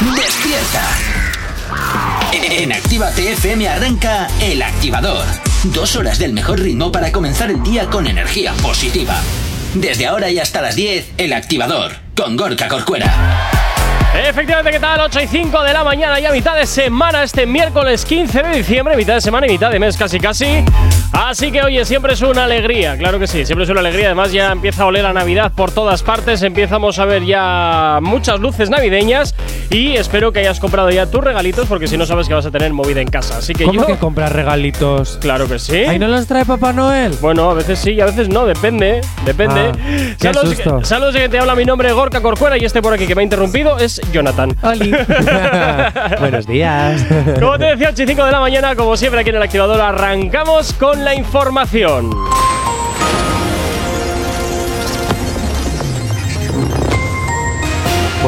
¡Despierta! En Activa TFM arranca El Activador. Dos horas del mejor ritmo para comenzar el día con energía positiva. Desde ahora y hasta las 10, El Activador, con Gorka Corcuera. Efectivamente, ¿qué tal? 8 y 5 de la mañana, ya mitad de semana, este miércoles 15 de diciembre, mitad de semana y mitad de mes casi casi. Así que oye, siempre es una alegría, claro que sí, siempre es una alegría. Además ya empieza a oler a Navidad por todas partes, empezamos a ver ya muchas luces navideñas y espero que hayas comprado ya tus regalitos porque si no sabes que vas a tener movida en casa. Así que ¿Cómo yo, que comprar regalitos? claro que sí. ¿Ahí no los trae Papá Noel? Bueno, a veces sí y a veces no, depende, depende. Ah, qué saludos, susto. saludos de que te habla mi nombre Gorka Corcuera y este por aquí que me ha interrumpido es Jonathan. Oli. Buenos días. Como te decía, 8 y 5 de la mañana, como siempre aquí en el activador, arrancamos con la información.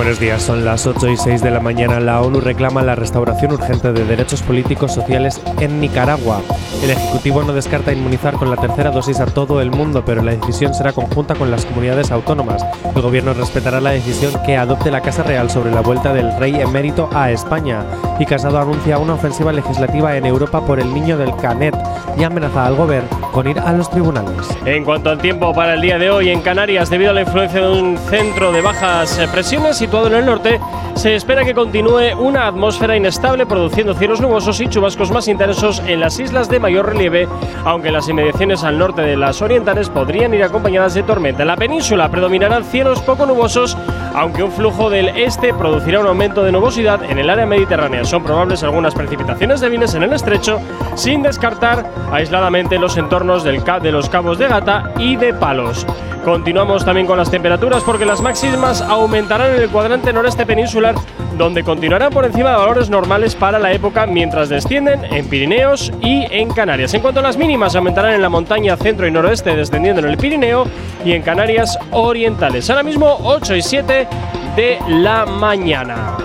Buenos días, son las 8 y 6 de la mañana. La ONU reclama la restauración urgente de derechos políticos sociales en Nicaragua. El Ejecutivo no descarta inmunizar con la tercera dosis a todo el mundo, pero la decisión será conjunta con las comunidades autónomas. El Gobierno respetará la decisión que adopte la Casa Real sobre la vuelta del rey emérito a España. Y Casado anuncia una ofensiva legislativa en Europa por el niño del Canet y amenaza al Gobierno con ir a los tribunales. En cuanto al tiempo para el día de hoy en Canarias, debido a la influencia de un centro de bajas presiones situado en el norte, se espera que continúe una atmósfera inestable produciendo cielos nubosos y chubascos más intensos en las islas de mayor relieve, aunque las inmediaciones al norte de las orientales podrían ir acompañadas de tormenta. En la península predominarán cielos poco nubosos, aunque un flujo del este producirá un aumento de nubosidad en el área mediterránea. Son probables algunas precipitaciones débiles en el estrecho, sin descartar aisladamente los entornos de los cabos de Gata y de Palos. Continuamos también con las temperaturas porque las máximas aumentarán en el cuadrante noreste peninsular, donde continuarán por encima de valores normales para la época, mientras descienden en Pirineos y en Canarias. En cuanto a las mínimas, aumentarán en la montaña centro y noroeste, descendiendo en el Pirineo y en Canarias orientales. Ahora mismo 8 y 7 de la mañana.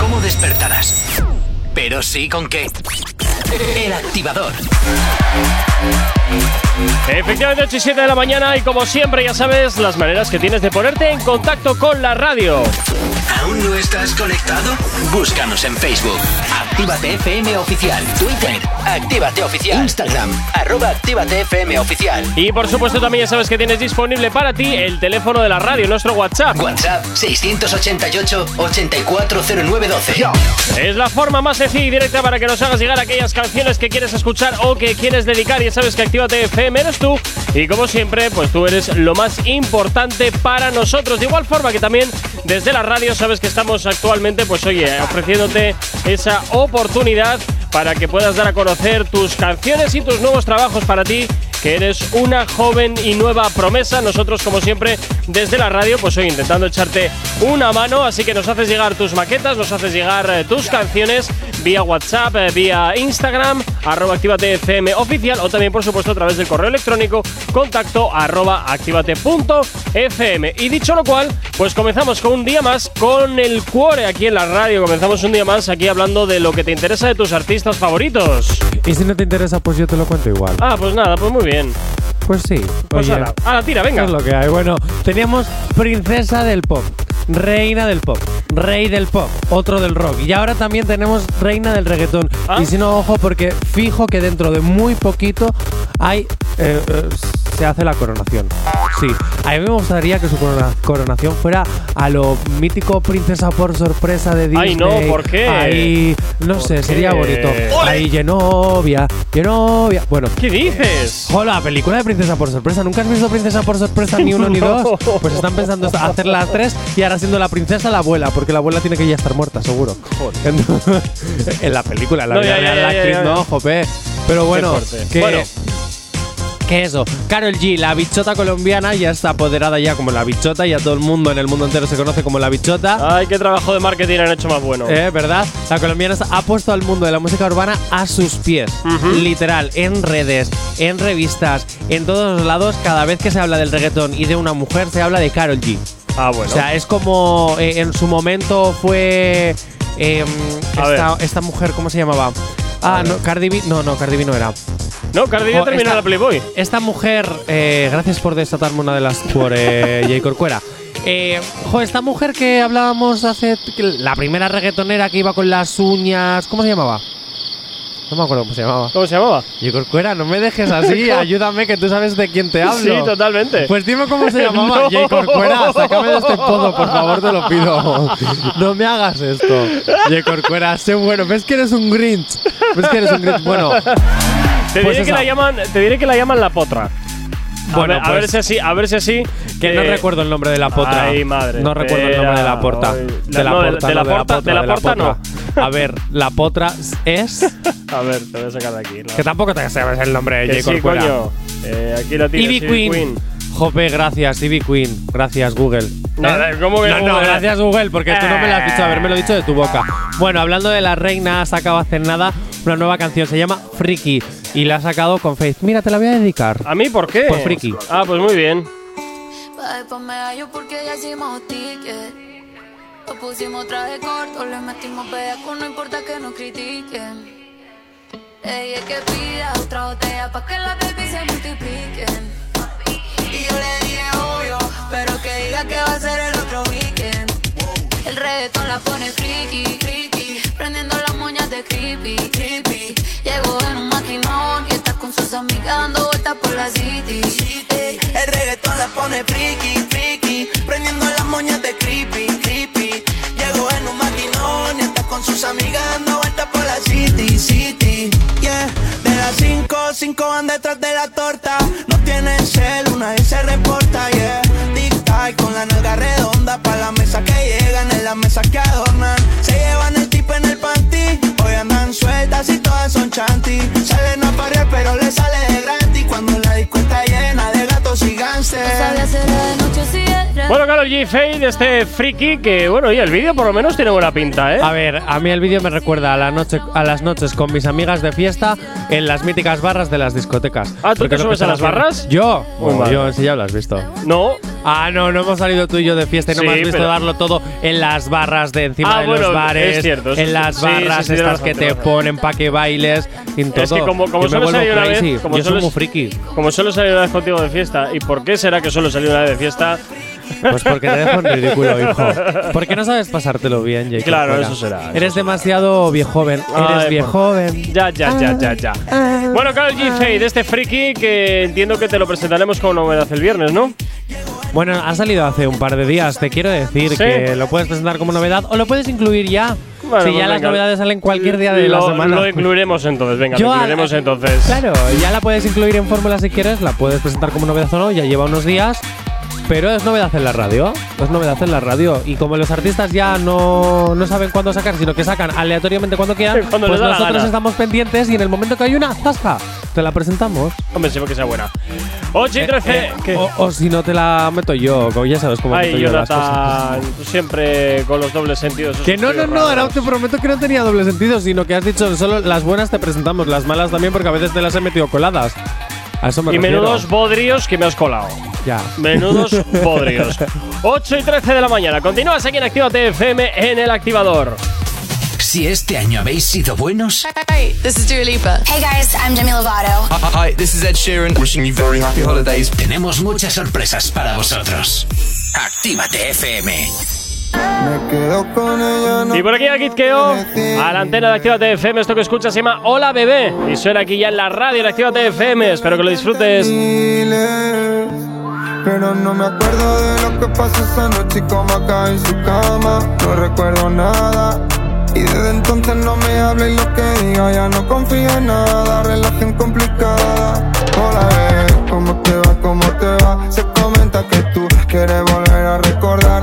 ¿Cómo despertarás? Pero sí con qué. El Activador. Efectivamente, 8 y 7 de la mañana y como siempre ya sabes las maneras que tienes de ponerte en contacto con la radio. ¿Aún no estás conectado? Búscanos en Facebook. Actívate FM Oficial. Twitter. Actívate Oficial. Instagram. Arroba Actívate FM Oficial. Y por supuesto también ya sabes que tienes disponible para ti el teléfono de la radio, nuestro WhatsApp. WhatsApp 688-840912. Es la forma más sencilla y directa para que nos hagas llegar aquellas canciones que quieres escuchar o que quieres dedicar. Ya sabes que Eres tú. Y como siempre, pues tú eres lo más importante para nosotros. De igual forma que también desde la radio sabes que estamos actualmente, pues oye, ofreciéndote esa oportunidad para que puedas dar a conocer tus canciones y tus nuevos trabajos para ti que eres una joven y nueva promesa. Nosotros, como siempre, desde la radio, pues hoy intentando echarte una mano. Así que nos haces llegar tus maquetas, nos haces llegar eh, tus canciones vía WhatsApp, eh, vía Instagram, arroba activate FM oficial o también, por supuesto, a través del correo electrónico contacto arroba activate.fm. Y dicho lo cual, pues comenzamos con un día más con el cuore aquí en la radio. Comenzamos un día más aquí hablando de lo que te interesa de tus artistas favoritos. Y si no te interesa, pues yo te lo cuento igual. Ah, pues nada, pues muy bien. Pues sí. Pues Oye, ahora, a la tira, venga. Es lo que hay. Bueno, teníamos princesa del pop, reina del pop, rey del pop, otro del rock. Y ahora también tenemos reina del reggaetón. Ah. Y si no, ojo, porque fijo que dentro de muy poquito hay. eh, eh, se hace la coronación. Sí. A mí me gustaría que su corona- coronación fuera a lo mítico princesa por sorpresa de Disney. Ay, no, ¿por qué? Ahí, no ¿Por sé, sería bonito. ¡Ole! Ahí, Genovia, Genovia. Bueno, ¿Qué dices? Hola, película de Princesa por sorpresa. ¿Nunca has visto Princesa por sorpresa ni uno ni dos? Pues están pensando hacer las tres y ahora siendo la princesa la abuela, porque la abuela tiene que ya estar muerta, seguro. Entonces, en la película, en la No, vida ya, ya, real, ya, la actriz ya. no, jope. Pero bueno, que, Bueno. Que eso. Carol G, la bichota colombiana, ya está apoderada ya como la bichota, ya todo el mundo en el mundo entero se conoce como la bichota. Ay, qué trabajo de marketing han hecho más bueno. Eh, ¿Verdad? La colombiana ha puesto al mundo de la música urbana a sus pies. Literal, en redes, en revistas, en todos los lados, cada vez que se habla del reggaetón y de una mujer, se habla de Carol G. Ah, bueno. O sea, es como eh, en su momento fue em, esta mujer, ¿cómo se llamaba? Ah, no, Cardi B. No, no, Cardi B no era. no, Cardi B Oh, terminó esta- la Playboy. Esta mujer, eh, gracias por desatarme una de las por eh, J. Corcuera. Eh, jo, esta mujer que hablábamos hace. La primera reggaetonera que iba con las uñas. ¿Cómo se llamaba? No me acuerdo cómo se llamaba. ¿Cómo se llamaba? Yo Corcuera, no me dejes así, ayúdame que tú sabes de quién te hablo. Sí, totalmente. Pues dime cómo se llamaba. No. Jay Corcuera, sácame de este pozo, por favor, te lo pido. No me hagas esto. Jay Corcuera, sé bueno. ¿Ves que eres un Grinch? ¿Ves que eres un Grinch? Bueno, Te Pues diré, que la llaman, te diré que la llaman la potra. A, Bueno, a ver pues- si así, a ver si así. que no recuerdo el nombre de la potra. Ay, madre. No recuerdo el nombre de la porta. De la no, porta, de la no, porta- de la porta no. A ver, la potra es. A ver, te voy a sacar de aquí. la- Que tampoco te sabes el nombre de Jay sí, coño. Eh, aquí tienes. Ivy Queen. Jope, gracias, Ivy Queen. Gracias, Google. No, ¿Eh? ¿cómo que no, no, Google? gracias, Google, porque tú no me lo has dicho, haberme lo dicho de tu boca. Bueno, hablando de la reina, ha sacado hace nada una nueva canción, se llama Freaky, y la ha sacado con Faith. Mira, te la voy a dedicar. ¿A mí por qué? Por friki. Ah, pues muy bien. Porque ya hicimos ticket. Nos pusimos traje corto, le metimos bellaco, no importa que nos critiquen. Ella es que pida otra botella pa' que las baby se multipliquen. Y yo le dije obvio, pero que diga que va a ser el otro weekend. El reggaetón la pone friki, friki, prendiendo las moñas de creepy, creepy. Llegó en un maquinón y está con sus amigas dando vueltas por la city. El reggaetón la pone friki, friki, prendiendo las moñas de creepy, creepy. Llegó en un maquinón y está con sus amigas dando vueltas por la city, city. Yeah, de las cinco, cinco van detrás de la torta. No tienen cel, una vez se reporta, yeah. Dicta y con la nalga redonda pa' la mesa que llegan, en las mesas que adornan. Se llevan el tipo en el panty, hoy andan sueltas y todas son chanty. Salen a parear pero le sale de gratis cuando la disco está llena de gatos y No gánster. era de noche era Bueno, Carol G. Fade, este friki que, bueno, y el vídeo por lo menos tiene buena pinta, ¿eh? A ver, a mí el vídeo me recuerda a, la noche, a las noches con mis amigas de fiesta en las míticas barras de las discotecas. Ah, ¿tú Porque te subes a las barras? Yo, Muy yo sí ya lo has visto. No. Ah, no, no hemos salido tú y yo de fiesta y no Sí, me has visto pero- darlo todo en las barras de encima Ah, de bueno, los bares, es cierto, en las Sí, barras sí, estas que te ponen para que bailes, en todo. Es que como, como solo salí una vez, como yo soy muy friki. como solo salí una vez contigo de fiesta, ¿y por qué será que solo salí una vez de fiesta? Pues porque te dejo en ridículo, hijo. Porque no sabes pasártelo bien, Jake. Claro, eso será, eso Eres demasiado viejoven. Ay, Eres viejoven. Ya, ya, ya, ya, ya. Bueno, Carol G. Fade, este friki que entiendo que te lo presentaremos como novedad el viernes, ¿no? Bueno, ha salido hace un par de días. Te quiero decir ¿Sí? que lo puedes presentar como novedad o lo puedes incluir ya. Bueno, si pues ya las venga. novedades salen cualquier día de la Lo- semana. Lo incluiremos entonces, venga, Yo lo a- incluiremos entonces. Claro, ya la puedes incluir en fórmula si quieres, la puedes presentar como novedad o no, ya lleva unos días, pero es novedad en la radio, es novedad en la radio. Y como los artistas ya no, no saben cuándo sacar, sino que sacan aleatoriamente cuando quieran, Cuando pues nosotros estamos pendientes y en el momento que hay una, ¡zasca! Te la presentamos. Hombre, sí, que sea buena. 8 y 13. Eh, ¿qué? o, o si no te la meto yo, como ya sabes cómo Ay, meto yo las cosas. Siempre con los dobles sentidos. Que no, no, no, ahora te prometo que no tenía doble sentido, sino que has dicho solo las buenas te presentamos, las malas también porque a veces te las he metido coladas. A eso me Y refiero. menudos bodrios que me has colado. Ya. Menudos bodrios. 8 y 13 de la mañana. Continúas aquí en Actívate FM en el activador. Si este año habéis sido buenos, Hey, this is Dua Lipa. Hey guys, I'm Demi Lovato. Hi, this is Ed Sheeran, wishing you very happy holidays. tenemos muchas sorpresas para vosotros. Actívate FM. Me quedo con ella, no Y por aquí a Kidkeo, a la antena de Actívate FM. Esto que escuchas se llama Hola Bebé. Y suena aquí ya en la radio de Actívate FM. Espero que lo disfrutes. Pero no me acuerdo de lo que pasó esa noche y cómo acabé en su cama. No recuerdo nada. Y desde entonces no me habla y lo que diga ya no confío en nada. Relación complicada. Hola, bebé, ¿cómo te va? ¿Cómo te va? Se comenta que tú quieres volver a recordar.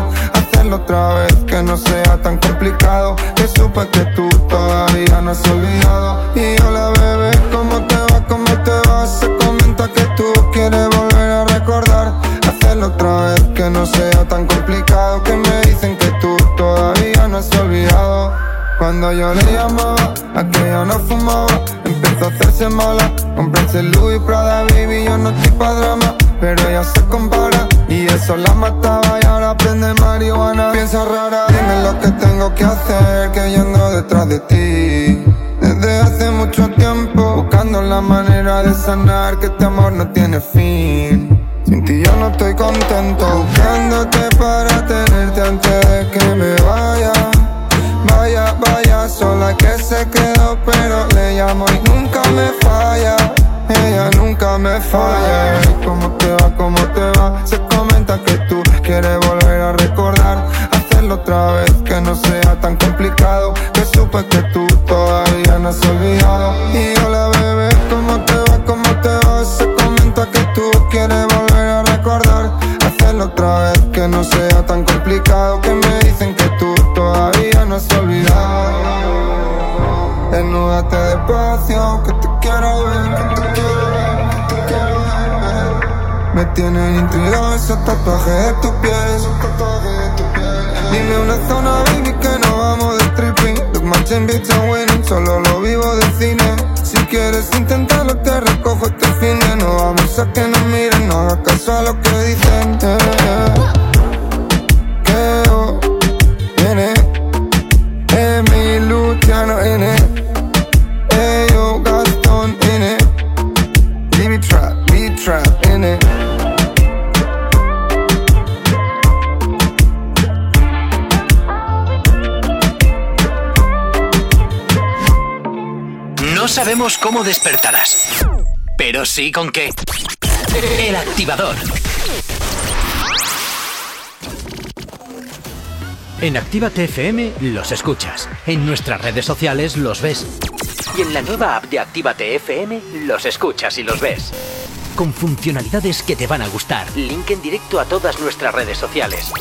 Hacerlo otra vez, que no sea tan complicado. Que supe que tú todavía no has olvidado. Y hola, bebé, ¿cómo te va? ¿Cómo te va? Se comenta que tú quieres volver a recordar. Hacerlo otra vez, que no sea tan complicado. Que me dicen que tú todavía no has olvidado. Cuando yo le llamaba, aquella no fumaba, empezó a hacerse mala. Comprarse Louis Prada, baby, yo no estoy pa' drama, pero ella se compara y eso la mataba y ahora prende marihuana. Piensa rara, dime lo que tengo que hacer, que yo ando detrás de ti. Desde hace mucho tiempo, buscando la manera de sanar que este amor no tiene fin. Sin ti yo no estoy contento, buscándote para tenerte antes de que me vaya. Vaya, vaya, sola que se quedó, pero le llamo y nunca me falla. Ella nunca me falla. ¿Cómo te va? ¿Cómo te va? Se comenta que tú quieres volver a recordar. Hacerlo otra vez, que no sea tan complicado. Que supe que tú todavía no has olvidado. Y hola bebé, ¿cómo te va? ¿Cómo te va? Se comenta que tú quieres volver a recordar. Hacerlo otra vez, que no sea tan complicado. Que me dicen que tú todavía no has olvidado. Desnúdate despacio, que te quiero ver, Me tienen intrigado esos tatuajes de tu piel, esos tatuajes de tu piel. Dime una zona, baby, que no vamos de stripping. Look matching bitch and winning, solo lo vivo de cine. Si quieres intentarlo, te recojo este fin de No vamos a que nos miren, no hagas caso a lo que dicen. Sabemos cómo despertarás, pero sí con qué. El activador. En Actívate FM los escuchas. En nuestras redes sociales los ves. Y en la nueva app de Actívate FM los escuchas y los ves. Con funcionalidades que te van a gustar. Link en directo a todas nuestras redes sociales.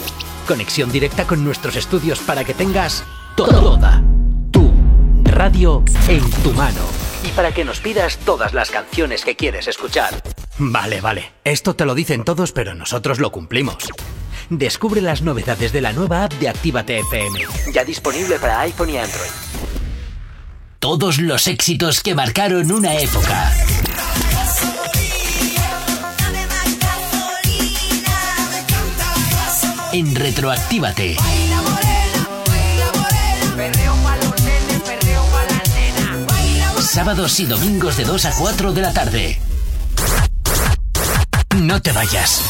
Conexión directa con nuestros estudios para que tengas toda tu radio en tu mano. Para que nos pidas todas las canciones que quieres escuchar. Vale, vale. Esto te lo dicen todos, pero nosotros lo cumplimos. Descubre las novedades de la nueva app de Actívate FM. Ya disponible para iPhone y Android. Todos los éxitos que marcaron una época. En Retroactívate. Sábados y domingos de 2 a 4 de la tarde. No te vayas.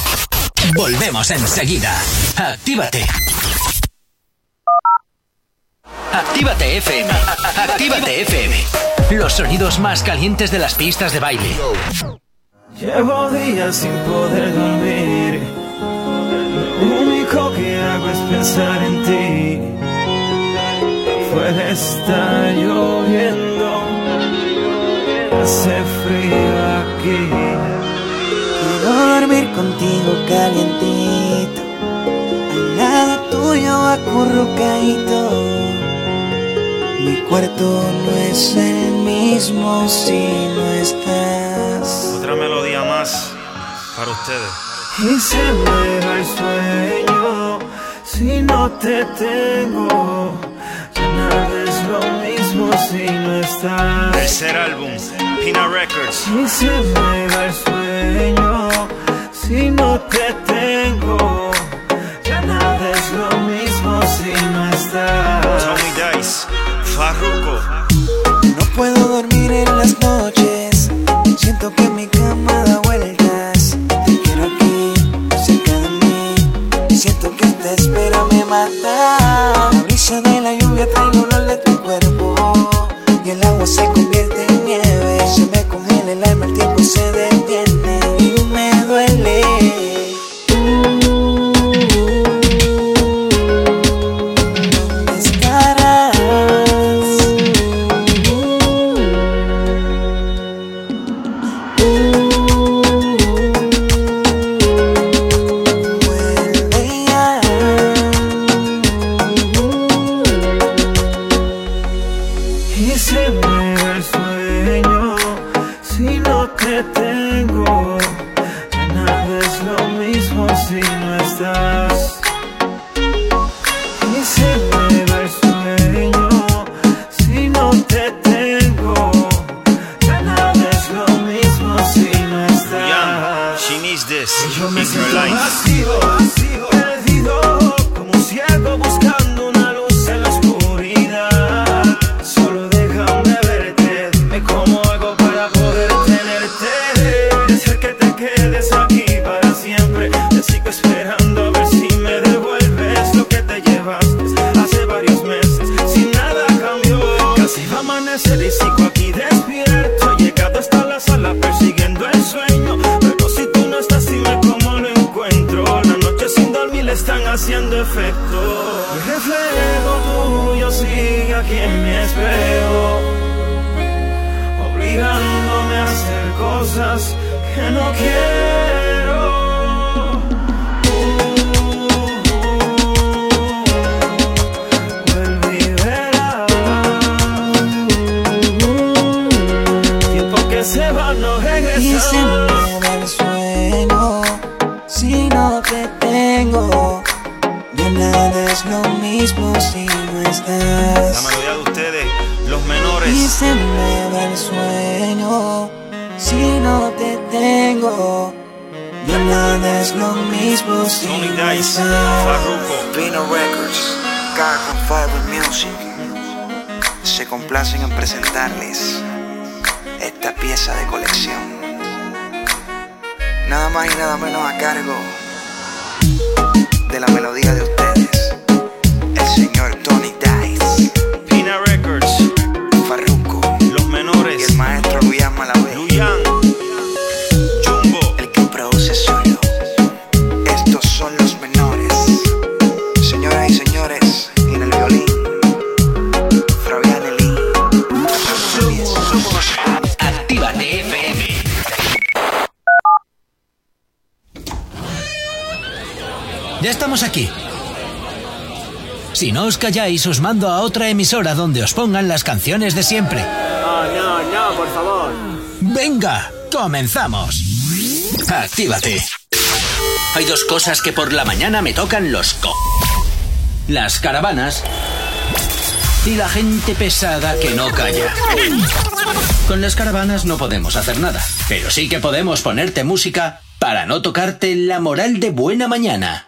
Volvemos enseguida. Actívate. Actívate FM. Actívate FM. Los sonidos más calientes de las pistas de baile. Llevo días sin poder dormir. Lo único que hago es pensar en ti. Afuera está lloviendo. Hace frío aquí. Quiero dormir contigo calientito, al lado tuyo acurrucadito. Mi cuarto no es el mismo si no estás. Otra melodía más para ustedes. Y se me va el sueño si no te tengo. Ya nada es lo mismo si no estás. Tercer álbum, Pina Records. Y se me va el sueño si no te tengo. Ya nada es lo mismo si no estás. Tommy Dice, Farruko. No puedo dormir en las noches. Siento que mi cama da vueltas. Te quiero aquí, cerca de mí. Siento que esta espera me mata. tengo. Nada es lo mismo si no estás. más y nada menos a cargo. os calláis, os mando a otra emisora donde os pongan las canciones de siempre. No, no, no, por favor. Venga, comenzamos. Actívate. Hay dos cosas que por la mañana me tocan los co. Las caravanas y la gente pesada que no calla. Con las caravanas no podemos hacer nada, pero sí que podemos ponerte música para no tocarte la moral de buena mañana.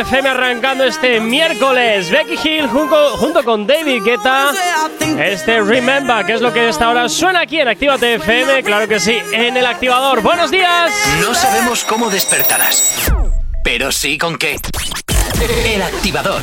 FM arrancando este miércoles. Becky Hill junto, junto con David Guetta. Este Remember, que es lo que esta hora suena aquí en Actívate FM. Claro que sí, en el activador. ¡Buenos días! No sabemos cómo despertarás, pero sí con qué. El activador.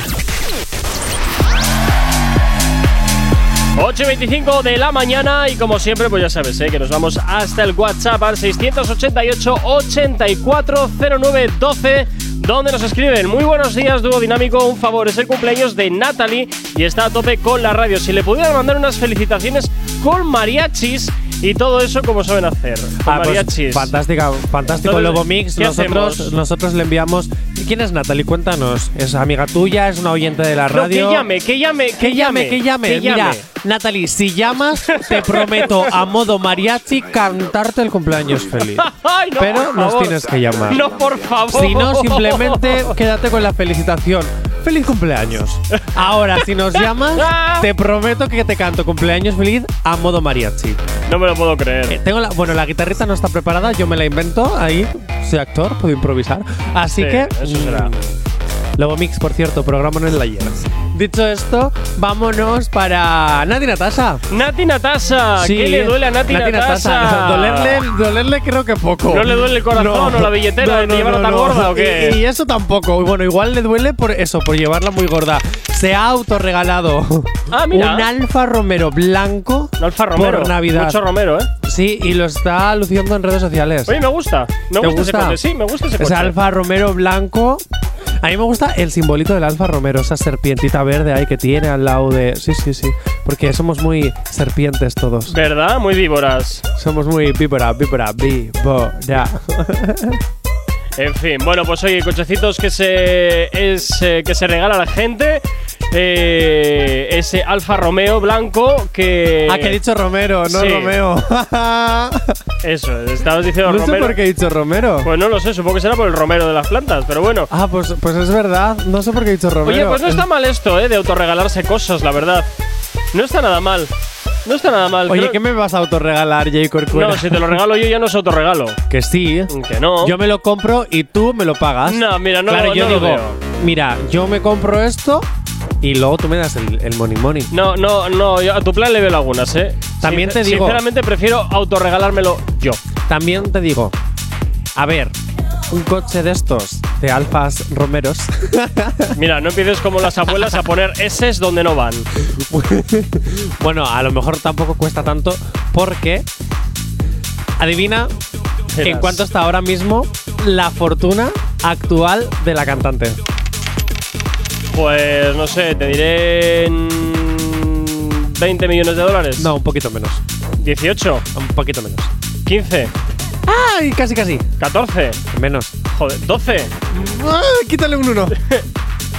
8.25 de la mañana y como siempre, pues ya sabes, eh, que nos vamos hasta el WhatsApp al 688 840912 donde nos escriben: Muy buenos días, dúo dinámico. Un favor, es el cumpleaños de Natalie y está a tope con la radio. Si le pudieran mandar unas felicitaciones con mariachis. Y todo eso, como saben hacer? Con ah, pues, mariachis. Pues, fantástica, fantástico Entonces, Lobo Mix. Nosotros, nosotros le enviamos. ¿Quién es Natalie? Cuéntanos. ¿Es amiga tuya? ¿Es una oyente de la radio? Que llame, que llame, que, llame, que llame. Natalie, si llamas, te prometo a modo mariachi cantarte el cumpleaños feliz. Ay, no, Pero nos favor. tienes que llamar. No, por favor. Si no, simplemente quédate con la felicitación. ¡Feliz cumpleaños! Ahora, si nos llamas, te prometo que te canto cumpleaños feliz a modo mariachi. No me lo puedo creer. Eh, tengo la, bueno, la guitarrita no está preparada, yo me la invento ahí. Soy actor, puedo improvisar. Así Sí, que. eso será. mm, Lobo Mix, por cierto, programa en el ayer. Dicho esto, vámonos para Nati Natasha. Nati Natasha. ¿Qué le duele a Nati, Natasha? Dolerle, dolerle creo que poco. ¿No le duele el corazón o la billetera de llevarla tan gorda o qué? Y, y eso tampoco. Bueno, igual le duele por eso, por llevarla muy gorda. Se ha autorregalado Ah, mira. un Alfa Romero blanco Alfa Romero. por Navidad. Mucho Romero, ¿eh? Sí, y lo está luciendo en redes sociales. Oye, me gusta. Me ¿Te gusta, ese coche. Sí, me gusta ese coche. Alfa Romero blanco. A mí me gusta el simbolito del Alfa Romero, esa serpientita verde ahí que tiene al lado de. Sí, sí, sí. Porque somos muy serpientes todos. ¿Verdad? Muy víboras. Somos muy víbora, víbora, víbora. En fin, bueno, pues oye, cochecitos que se es eh, que se regala a la gente. Eh, ese Alfa Romeo blanco que. ah, que he dicho Romero, no Sí. Romeo. Eso, estabas diciendo no sé Romero. por qué he dicho Romero. Pues no lo sé, supongo que será por el romero de las plantas, pero bueno. Ah, pues, pues es verdad. No sé por qué he dicho Romero. Oye, pues no está mal esto, ¿eh? De autorregalarse cosas, la verdad. No está nada mal. No está nada mal. Oye, Creo- ¿qué me vas a autorregalar, Jay Corcuera? No, si te lo regalo yo ya no es autorregalo. Que sí. Que no. Yo me lo compro y tú me lo pagas. No, mira, no, claro, lo- yo no lo digo, veo. mira, yo me compro esto y luego tú me das el, el money money. No, no, no, yo a tu plan le veo lagunas, ¿eh? También te digo- Sinceramente prefiero autorregalármelo yo. También te digo, a ver, un coche de estos, de Alfas Romeros, Mira, no empieces como las abuelas a poner S donde no van. bueno, a lo mejor tampoco cuesta tanto porque, adivina en cuánto está ahora mismo la fortuna actual de la cantante. Pues no sé, te diré en 20 millones de dólares. No, un poquito menos. 18, Un poquito menos. 15, ¡Ay, casi, casi! 14, Menos. joder, 12. ¡Ah, quítale un uno!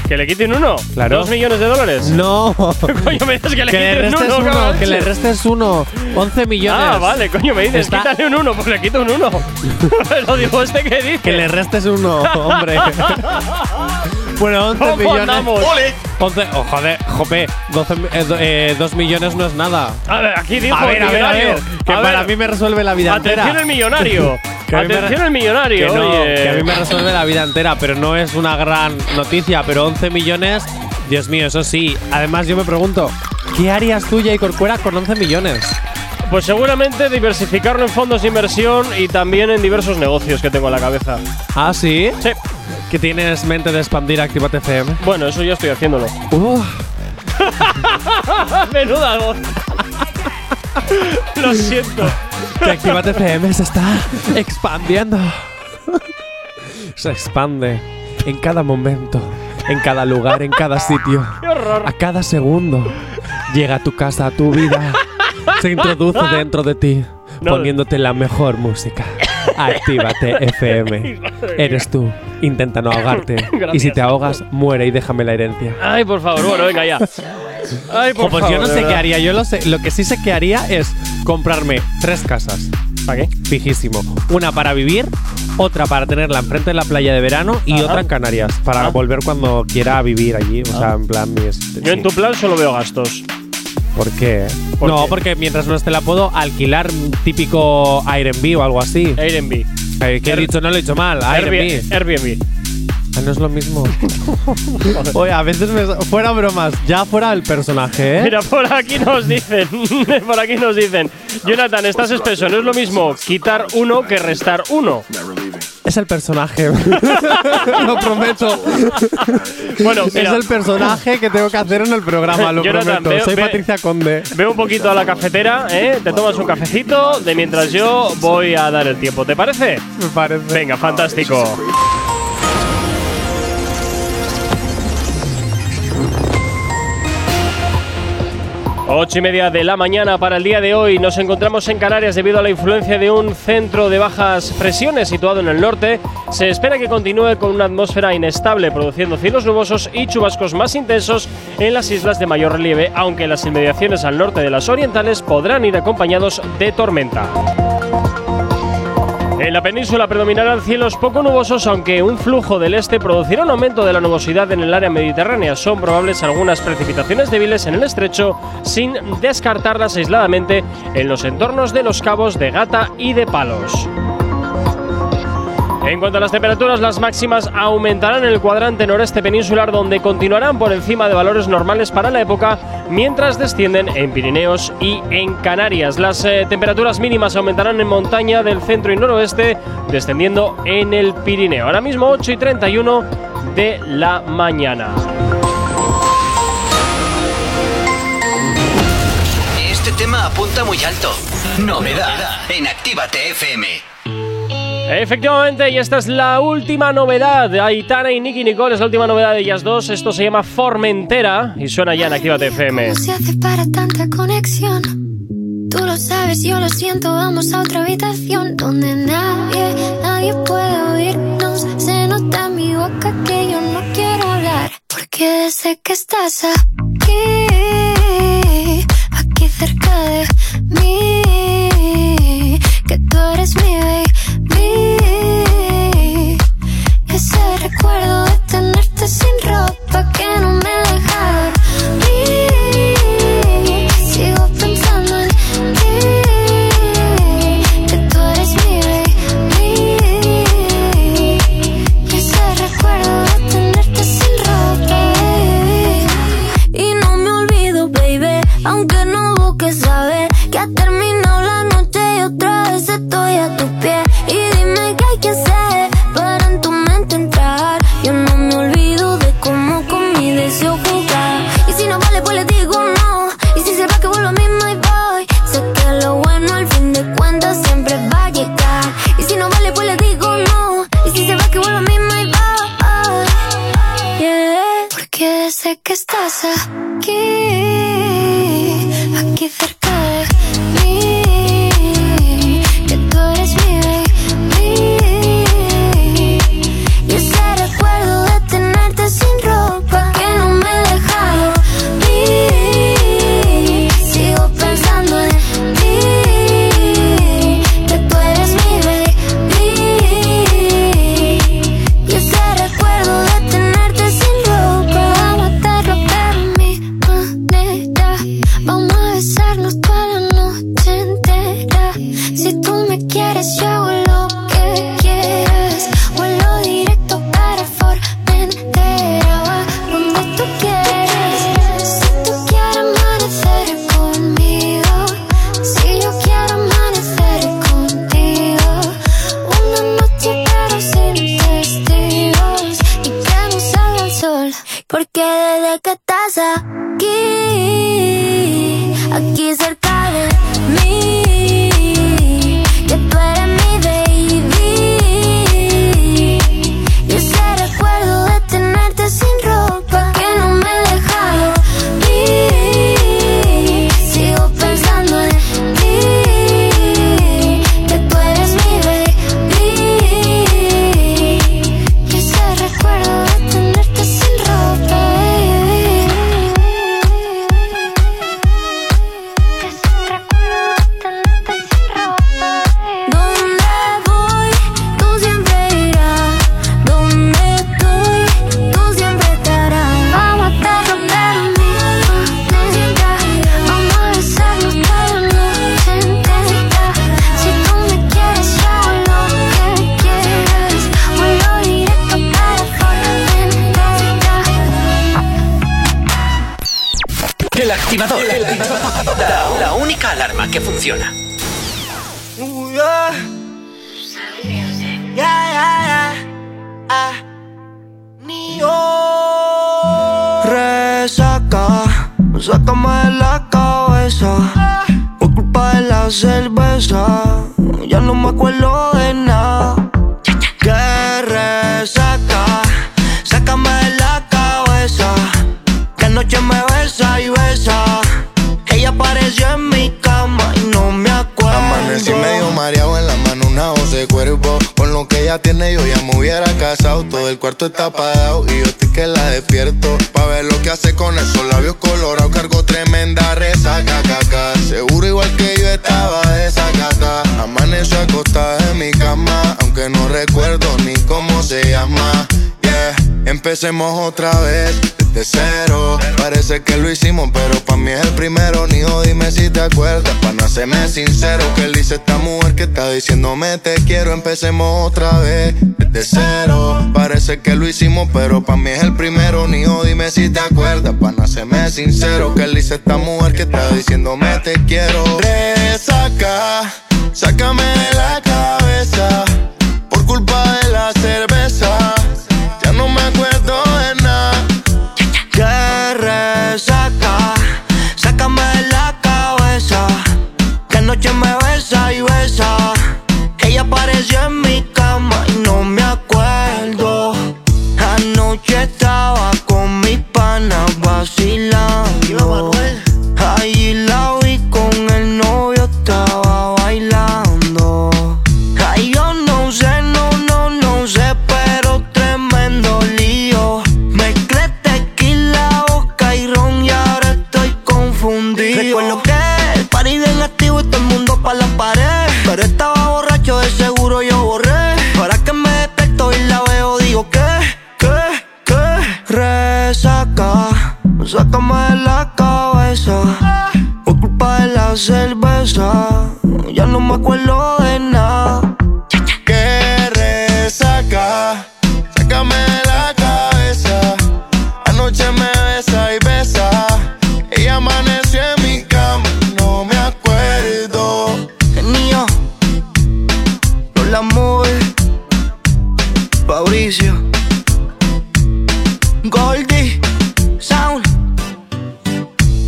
Que le quiten uno. Claro. ¿Dos millones de dólares? No. Coño, me dices que le que le quiten restes uno. que le restes uno. 11 millones. Ah, vale, coño, me dices, Está- quítale un uno, pues le quito un uno. Lo digo este que dice. Que le restes uno, hombre. Bueno, 11 ¿Cómo millones. andamos? 11, oh, joder, jope, 12, eh, do- eh, 2 millones no es nada. A ver, aquí dijo A ver, el a ver, a millonario. ver. Que A para ver, mí me resuelve la vida Atención entera. el millonario. Que a mí me Atención re- el millonario. Que no, oye. que a mí me resuelve la vida entera, pero no es una gran noticia. Pero 11 millones, Dios mío, eso sí. Además, yo me pregunto, ¿qué harías tú, Jay Corcuera, con 11 millones? Pues seguramente diversificarlo en fondos de inversión y también en diversos negocios que tengo en la cabeza. Ah, sí. Sí. Que tienes mente de expandir Activate FM. Bueno, eso ya estoy haciéndolo. Menuda voz. Lo siento. que Activate FM se está expandiendo. se expande en cada momento, en cada lugar, en cada sitio, Qué horror. a cada segundo. Llega a tu casa, a tu vida, se introduce dentro de ti, No. poniéndote la mejor música. Actívate FM. Eres tú. Intenta no ahogarte. Y si Gracias. te ahogas, muere y déjame la herencia. Ay, por favor, bueno, venga ya. Ay, por Jo, pues favor. yo no sé qué verdad. haría. Yo lo sé. Lo que sí sé que haría es comprarme tres casas. ¿Para qué? Fijísimo. Una para vivir, otra para tenerla enfrente de la playa de verano y Ajá. otra en Canarias. Para Ah. volver cuando quiera vivir allí. O sea, en plan. mis- Yo en sí. tu plan solo veo gastos. ¿Por qué? ¿Por no, qué? porque mientras no esté la puedo alquilar típico Airbnb o algo así. Airbnb. Eh, ¿Qué he dicho? No lo he dicho mal. Airbnb. Airbnb. Ah, no es lo mismo. Oye, a veces me. Fuera bromas, ya fuera el personaje, ¿eh? Mira, por aquí nos dicen, por aquí nos dicen, Jonathan, estás espeso, no es lo mismo quitar uno que restar uno. Es el personaje. lo prometo. Bueno, es el personaje que tengo que hacer en el programa, lo Jonathan, prometo. veo- Soy ve- Patricia Conde. ve un poquito a la cafetera, ¿eh? te tomas un cafecito, de mientras yo voy a dar el tiempo, ¿te parece? Me parece. Venga, fantástico. Ocho y media de la mañana para el día de hoy. Nos encontramos en Canarias debido a la influencia de un centro de bajas presiones situado en el norte. Se espera que continúe con una atmósfera inestable, produciendo cielos nubosos y chubascos más intensos en las islas de mayor relieve, aunque las inmediaciones al norte de las orientales podrán ir acompañados de tormenta. En la península predominarán cielos poco nubosos, aunque un flujo del este producirá un aumento de la nubosidad en el área mediterránea. Son probables algunas precipitaciones débiles en el estrecho, sin descartarlas aisladamente en los entornos de los cabos de Gata y de Palos. En cuanto a las temperaturas, las máximas aumentarán en el cuadrante noreste peninsular, donde continuarán por encima de valores normales para la época, mientras descienden en Pirineos y en Canarias. Las eh, temperaturas mínimas aumentarán en montaña del centro y noroeste, descendiendo en el Pirineo. Ahora mismo 8 y 31 de la mañana. Este tema apunta muy alto. Novedad en Actívate FM. Efectivamente, y esta es la última novedad. Aitana y Nicky Nicole es la última novedad de ellas dos. Esto se llama Formentera y suena ya en Actívate FM. ¿Cómo se hace para tanta conexión? Tú lo sabes, yo lo siento. Vamos a otra habitación donde nadie, nadie puede oírnos. Se nota en mi boca que yo no quiero hablar. Porque sé que estás aquí, aquí cerca de mí. Que tú eres mi baby. Ese recuerdo de tenerte sin ropa que no me deja empecemos otra vez desde cero. Parece que lo hicimos, pero pa' mí es el primero. Nijo, dime si te acuerdas. Pa' no hacerme sincero, que él dice esta mujer que está diciéndome te quiero. Empecemos otra vez desde cero. Parece que lo hicimos, pero pa' mí es el primero. Nijo, dime si te acuerdas. Pa' no hacerme sincero, que él dice esta mujer que está diciéndome te quiero.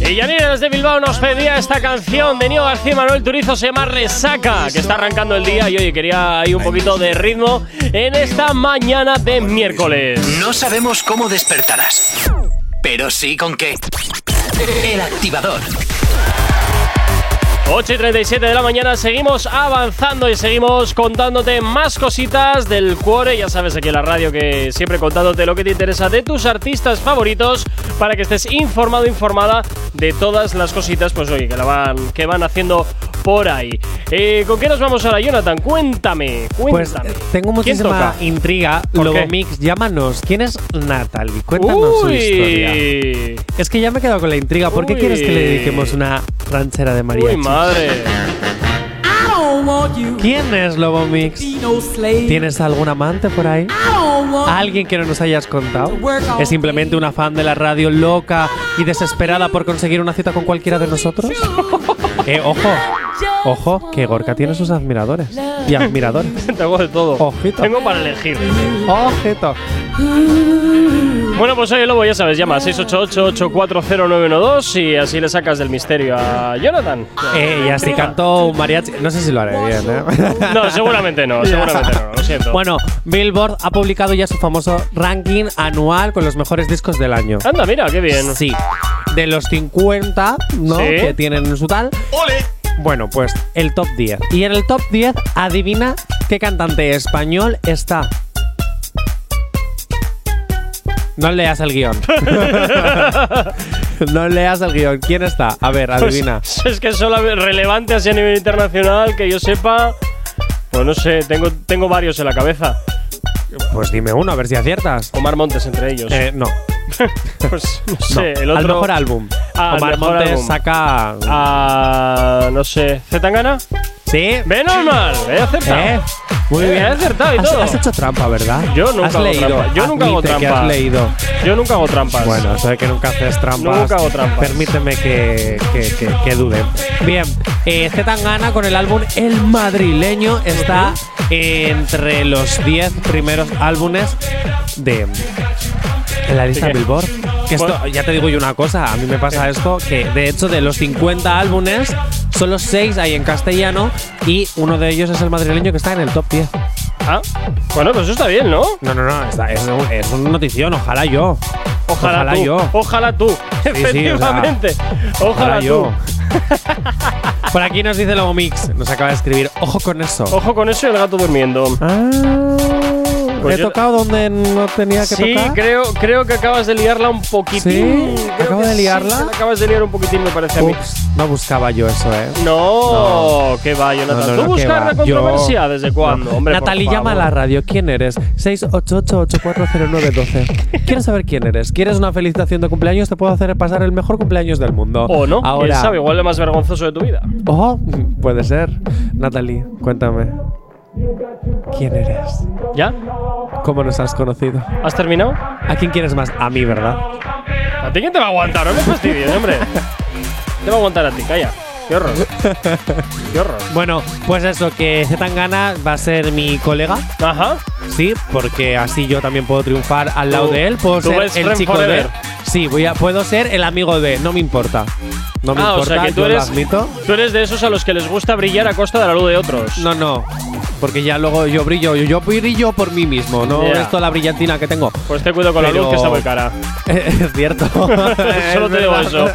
Y Yanira desde Bilbao nos pedía esta canción de Nio García Manuel Turizo, se llama Resaca, que está arrancando el día y oye, quería ahí un poquito de ritmo en esta mañana de miércoles. No sabemos cómo despertarás, pero sí con qué. El activador. 8 y 37 de la mañana, seguimos avanzando y seguimos contándote más cositas del cuore. Ya sabes, aquí en la radio que siempre contándote lo que te interesa de tus artistas favoritos para que estés informado, informada de todas las cositas, pues oye, que, la van, que van haciendo por ahí. Eh, ¿Con qué nos vamos ahora, Jonathan? Cuéntame, Pues cuéntame. eh, tengo ¿Quién muchísima intriga. ¿Por Lobo? Mix, llámanos. ¿Quién es Natalie? Cuéntanos su historia. Es que ya me he quedado con la intriga. ¿Por qué Uy. quieres que le dediquemos una ranchera de mariachi? Uy, madre. ¿Quién es Lobo Mix? ¿Tienes algún amante por ahí? ¿Alguien que no nos hayas contado? ¿Es simplemente una fan de la radio loca y desesperada por conseguir una cita con cualquiera de nosotros? Eh, ojo, ojo, que Gorka tiene sus admiradores y admiradores. Tengo de todo. Ojito. Tengo para elegir. Ojito. Bueno, pues oye, Lobo, ya sabes, llama 688-840-912 y así le sacas del misterio a Jonathan. Eh, y así canto un mariachi. No sé si lo haré bien, ¿eh? No, seguramente no, seguramente no, lo siento. Bueno, Billboard ha publicado ya su famoso ranking anual con los mejores discos del año. Anda, mira, qué bien. Sí. De los 50, ¿no? Sí. Que tienen en su tal. Bueno, pues el top 10. Y en el top 10, adivina qué cantante español está. No leas el guion. no leas el guion. ¿Quién está? A ver, adivina. Pues, es que solo relevante así a nivel internacional que yo sepa. Pues no sé, tengo, tengo varios en la cabeza. Pues dime uno, a ver si aciertas. Omar Montes entre ellos. Eh, no. pues no no. sé, el otro. Al mejor álbum. Ah, Omar mejor Montes álbum. saca. Ah, no sé. ¿Zetangana? Sí. Ve normal, he acertado. Eh, Muy bien. he acertado y has, todo. has hecho trampa, ¿verdad? Yo nunca has hago leído. trampa. Yo nunca hago que trampa. has leído. Yo nunca hago trampas. Bueno, eso de que nunca haces trampas. Nunca hago trampas. Permíteme que, que, que- que dude. Bien, eh, Zetangana con el álbum El Madrileño está entre los 10 primeros álbumes de en la lista ¿De? Billboard. Que esto, ya te digo yo una cosa, a mí me pasa esto, que de hecho de los 50 álbumes, solo 6 hay en castellano y uno de ellos es el madrileño que está en el top 10. Ah, bueno, pues eso está bien, ¿no? No, no, no, está- es, un, es una notición, ojalá yo. Ojalá, tú. yo. Ojalá tú. sí, o sea, Efectivamente. ojalá, tú. yo. Por aquí nos dice Lobo Mix, nos acaba de escribir, ojo con eso. Ojo con eso y el gato durmiendo. Ah, Pues ¿He yo- tocado donde no tenía que Sí, tocar? creo, creo que acabas de liarla un poquitín. ¿Sí? Creo ¿Acabo de sí, liarla? la acabas de liar un poquitín, me parece a mí. Ups, no buscaba yo eso, ¿eh? No, que va, Jonathan. No, no, ¿Tú no, buscas la controversia? Yo- ¿Desde cuándo? No. Hombre, Natalie, llama a la radio. ¿Quién eres? 688-840912. Quiero saber quién eres. ¿Quieres una felicitación de cumpleaños? Te puedo hacer pasar el mejor cumpleaños del mundo. O no, Ahora. quién sabe, igual lo más vergonzoso de tu vida. Oh, puede ser. Natalie, cuéntame. ¿Quién eres? ¿Ya? ¿Cómo nos has conocido? ¿Has terminado? ¿A quién quieres más? A mí, ¿verdad? ¿A ti quién te va a aguantar? No me fastidies, hombre. Te va a aguantar a ti, calla. Qué horror. Qué horror. Bueno, pues eso, que Zetangana va a ser mi colega. Ajá. Sí, porque así yo también puedo triunfar al lado de él. Puedo tú ser ves el Friend chico de. Forever. Sí, voy a, puedo ser el amigo de. No me importa. No me ah, importa, o sea que tú yo lo eres, admito. tú eres de esos a los que les gusta brillar a costa de la luz de otros. No, no. Porque ya luego yo brillo, yo, yo brillo por mí mismo, no Ya. esto la brillantina que tengo. Pues te cuido con la luz que está muy cara. es cierto. Solo Es te digo verdad.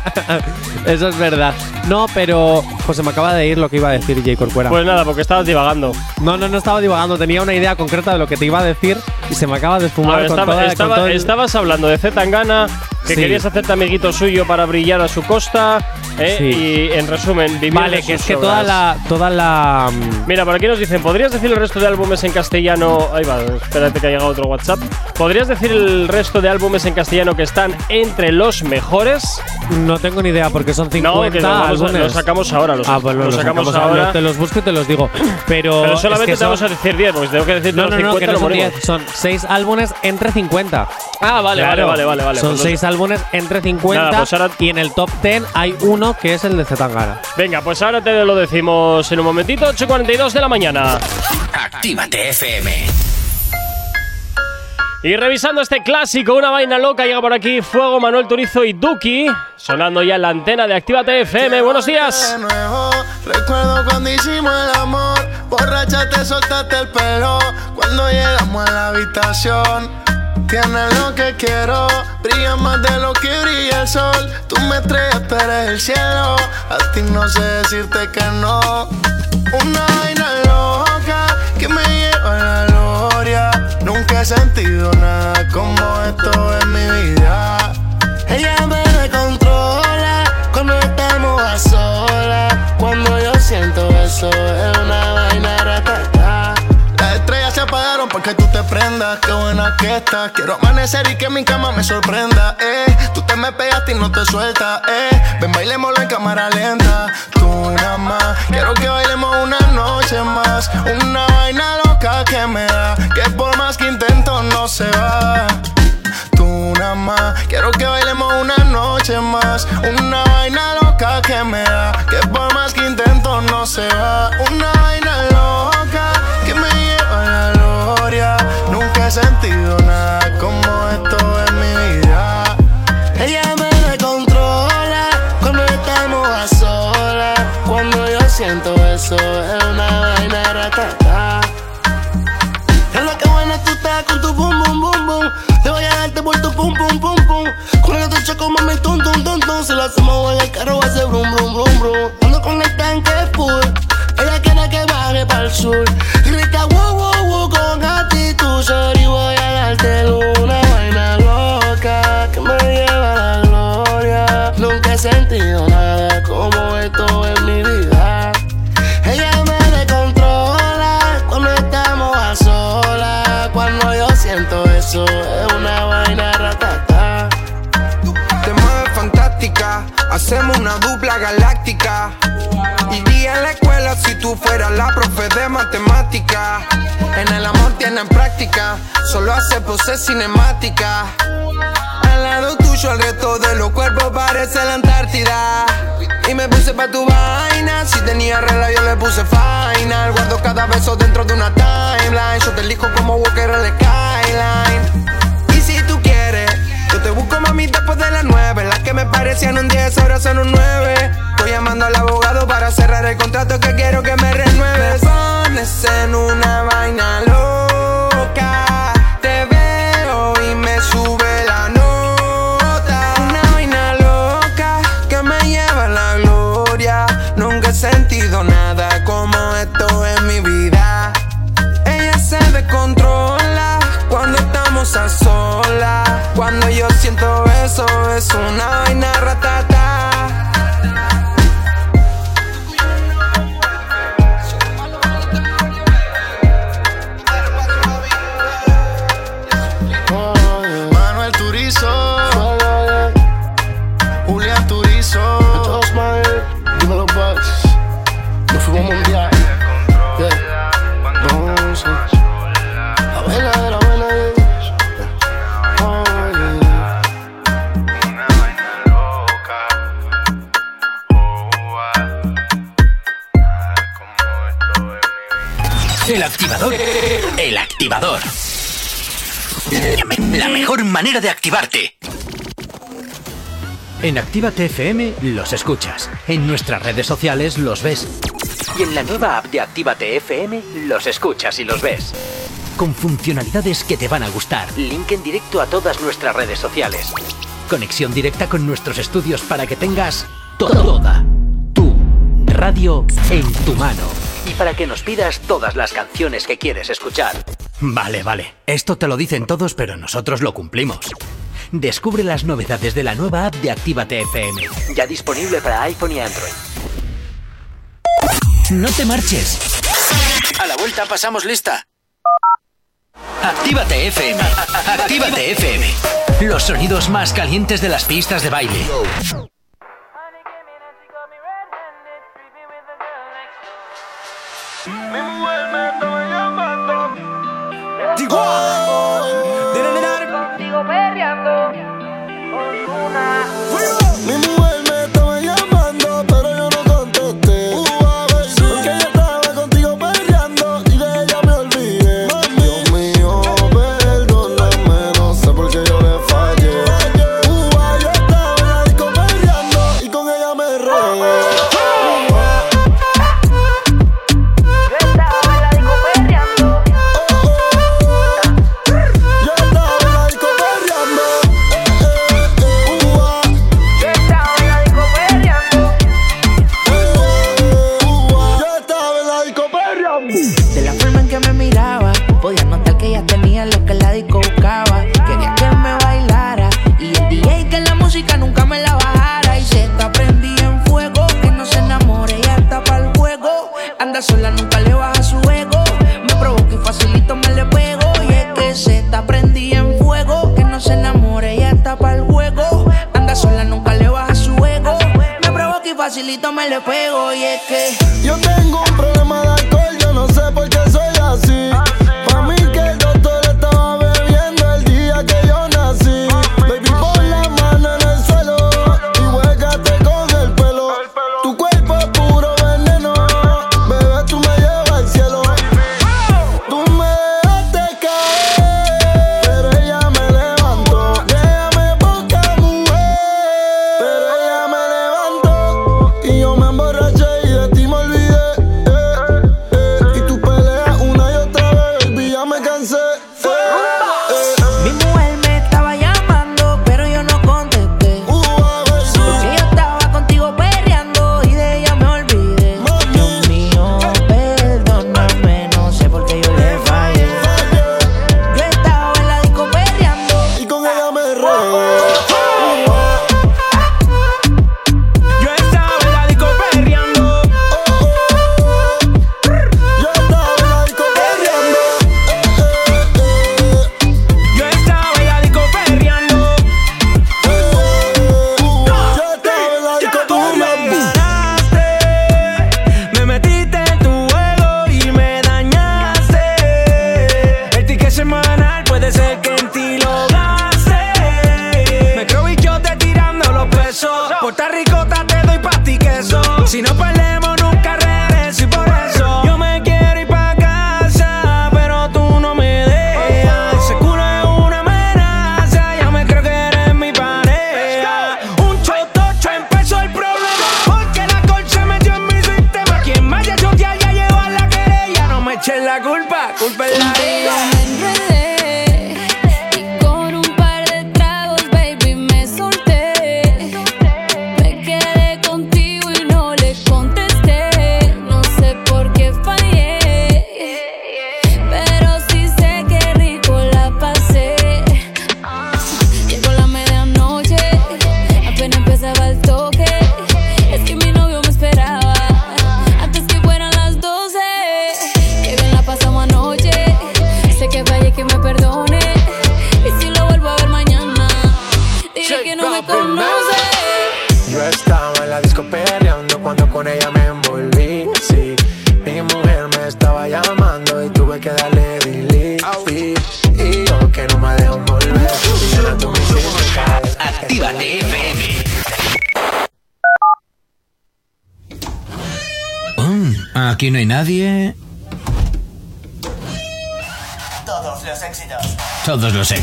eso es verdad. No, pero pues se me acaba de ir lo que iba a decir J. Corcuera. Pues nada, porque estabas divagando. no, no, no estaba divagando. Tenía una idea concreta de lo que te iba a decir y se me acaba de A esfumar ver, con estaba- toda- con estaba- todo el- Estabas hablando de Zetangana, que Sí. querías hacerte amiguito suyo para brillar a su costa. ¿eh? Sí. Y en resumen, vivir Vale, de que es que toda la. Toda la. mm, Mira, por aquí nos dicen, ¿podrías decir el resto de álbumes en castellano? Ahí va, espérate que ha llegado otro WhatsApp. ¿Podrías decir el resto de álbumes en castellano que están entre los mejores? No tengo ni idea porque son 50 No, que los, vamos a- los sacamos ahora. Los, ah, pues los los sacamos, sacamos ahora. Te los busco y te los digo. Pero, Pero es solamente que te vamos a decir 10, porque tengo que decir No, no, no, 50 que no son morimos. 10, son 6 álbumes entre 50. Ah, vale, Claro, vale, vale, vale, vale. Son Pues 6 álbumes entre 50 Nada, pues ahora- y en el top 10 hay uno que es el de Zetangana. Venga, pues ahora te lo decimos en un momentito, 8.42 de la mañana. Actívate FM. Y revisando este clásico, una vaina loca, llega por aquí Fuego, Manuel Turizo y Duki, sonando ya en la antena de Actívate FM. Buenos días. De nuevo, recuerdo cuando hicimos el amor. Borracha te soltaste el pelo. Cuando llegamos a la habitación, tienes lo que quiero. Brilla más de lo que brilla el sol. Tú me estrellas, tú eres el cielo. A ti no sé decirte que no. Una vaina loca que me lleva a la sentido nada como esto en mi vida. Ella me Qué buena que estás. Quiero amanecer y que mi cama me sorprenda. Eh, tú te me pegaste y no te sueltas. Eh, ven, bailémoslo en cámara lenta. Tú nada más. Quiero que bailemos una noche más. Una vaina loca que me da. Que por más que intento no se va tú nada más. Quiero que bailemos una noche más. Una vaina loca que me da. Que por más que intento no se va. Una vaina loca gloria. Nunca he sentido nada como esto en mi vida. Ella me descontrola cuando estamos a solas. Cuando yo siento eso, es una vaina ratata. Es lo que buena tú estás con tu boom, boom, boom, boom. Te voy a darte por tu pum, pum, pum, pum. Con el te choco, mami, tum, tum, tum, tum. Si lo hacemos en el carro, va a ser brum, brum, brum, brum. Ando con el tanque full. Ella quiere que baje para el sur. Grita, wow, wow, Sorry, voy a darte una vaina loca que me lleva a la gloria. Nunca he sentido nada como esto en mi vida. Ella me descontrola cuando estamos a solas. Cuando yo siento eso, es una vaina ratata. Te mueves fantástica, hacemos una dupla galáctica. Iría en la escuela si tú fueras la profe de matemática. En el amor tienen práctica, solo hace poses cinemática. Al lado tuyo el resto de los cuerpos parece la Antártida. Y me puse pa' tu vaina, si tenía regla yo le puse final. Guardo cada beso dentro de una timeline. Yo te elijo como Walker en la skyline. Y si tú quieres, yo te busco mami después de las nueve. Las que me parecían un 10 ahora son un 9. Estoy llamando al abogado para cerrar el contrato que quiero que me renueves. Me pones en una vaina loca. Te veo y me sube la nota. Una vaina loca que me lleva a la gloria. Nunca he sentido nada como esto en mi vida. Ella se descontrola cuando estamos a solas. Cuando yo siento eso, es una vaina ratata. El activador. La mejor manera de activarte. En Actívate FM los escuchas. En nuestras redes sociales los ves. Y en la nueva app de Actívate FM los escuchas y los ves. Con funcionalidades que te van a gustar. Link en directo a todas nuestras redes sociales. Conexión directa con nuestros estudios para que tengas toda tu radio en tu mano para que nos pidas todas las canciones que quieres escuchar. Vale, vale. Esto te lo dicen todos, pero nosotros lo cumplimos. Descubre las novedades de la nueva app de Actívate FM. Ya disponible para iPhone y Android. No te marches. A la vuelta pasamos lista. Actívate FM. Actívate FM. Los sonidos más calientes de las pistas de baile. facilito me le pego y es que yo tengo un problema de alcohol, yo no sé por qué soy así.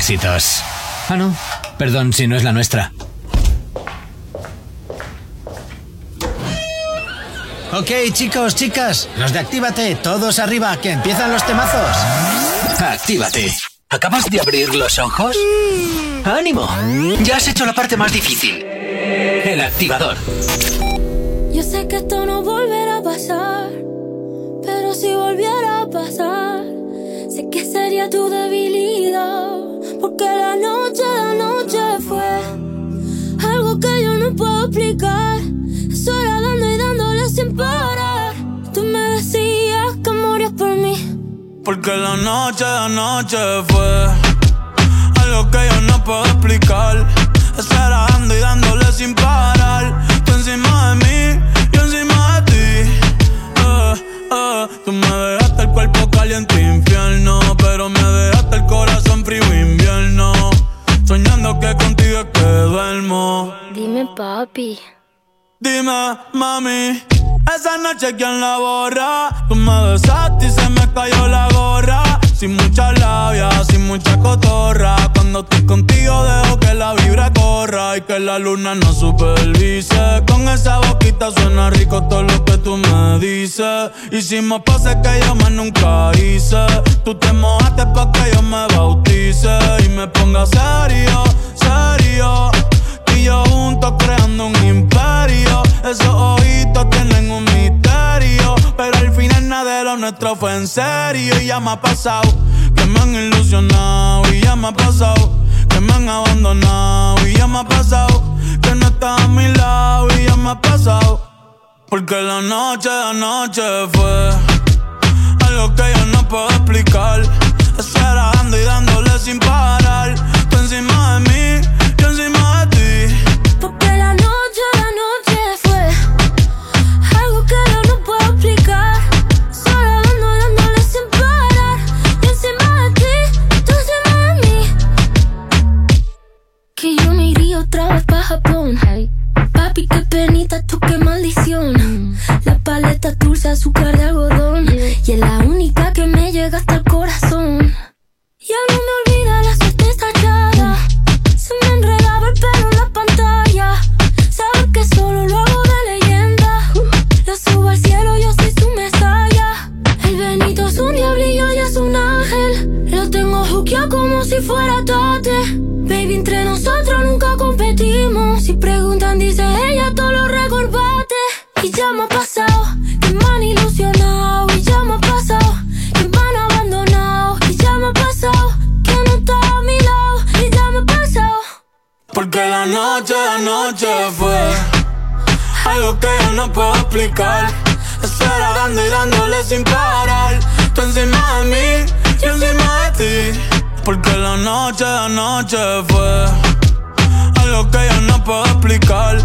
Éxitos. Ah, no. Perdón si no es la nuestra. Ok, chicos, chicas, los de Actívate, todos arriba, que empiezan los temazos. Actívate. ¿Acabas de abrir los ojos? ¡Ánimo! Ya has hecho la parte más difícil. El activador. Yo sé que esto no volverá a pasar, pero si volviera a pasar, sé que sería tu debilidad, explicar. Dando y dándole sin parar. Tú me decías que morías por mí. Porque la noche de noche fue algo que yo no puedo explicar. Estar dando y dándole sin parar. Tú encima de mí, yo encima de ti. Eh, eh, tú me dejaste el cuerpo caliente infierno, pero me dejaste el corazón frío invierno. Soñando que contigo es que duermo. Dime, papi. Dime, mami, esa noche quién la borra. Tú me besaste y se me cayó la gorra. Sin mucha labia, sin mucha cotorra. Cuando estoy contigo dejo que la vibra corra y que la luna no supervise. Con esa boquita suena rico todo lo que tú me dices. Hicimos poses que yo más nunca hice. Tú te mojaste pa' que yo me bautice y me ponga serio, serio. Y yo juntos creando un imperio. Esos ojitos tienen un misterio. Pero al final nada de lo nuestro fue en serio. Y ya me ha pasado que me han ilusionado. Y ya me ha pasado que me han abandonado. Y ya me ha pasado que no estás a mi lado. Y ya me ha pasado. Porque la noche de noche fue algo que yo no puedo explicar. Estar dando y dándole sin parar. Tú encima de mí, yo encima de ti. Porque la noche, la noche fue algo que yo no puedo explicar. Solo dando, dándole sin parar. Yo encima de ti, tú encima de mí. Que yo me iría otra vez pa' Japón. Papi, qué penita, tú qué maldición. La paleta dulce, azúcar de algodón. Y es la única que me llega hasta el corazón. Ya no me olvida la juqueado como si fuera tate. Baby, entre nosotros nunca competimos. Si preguntan, dice ella, todo lo recorbate. Y ya me ha pasado que me han ilusionado. Y ya me ha pasado que me han abandonado. Y ya me ha pasado que no está a mi lado. Y ya me ha pasado. Porque la noche de noche fue algo que yo no puedo explicar. Estar dando y dándole sin parar. Tú encima de mí, yo encima de ti. Porque la noche de noche fue algo que yo no puedo explicar.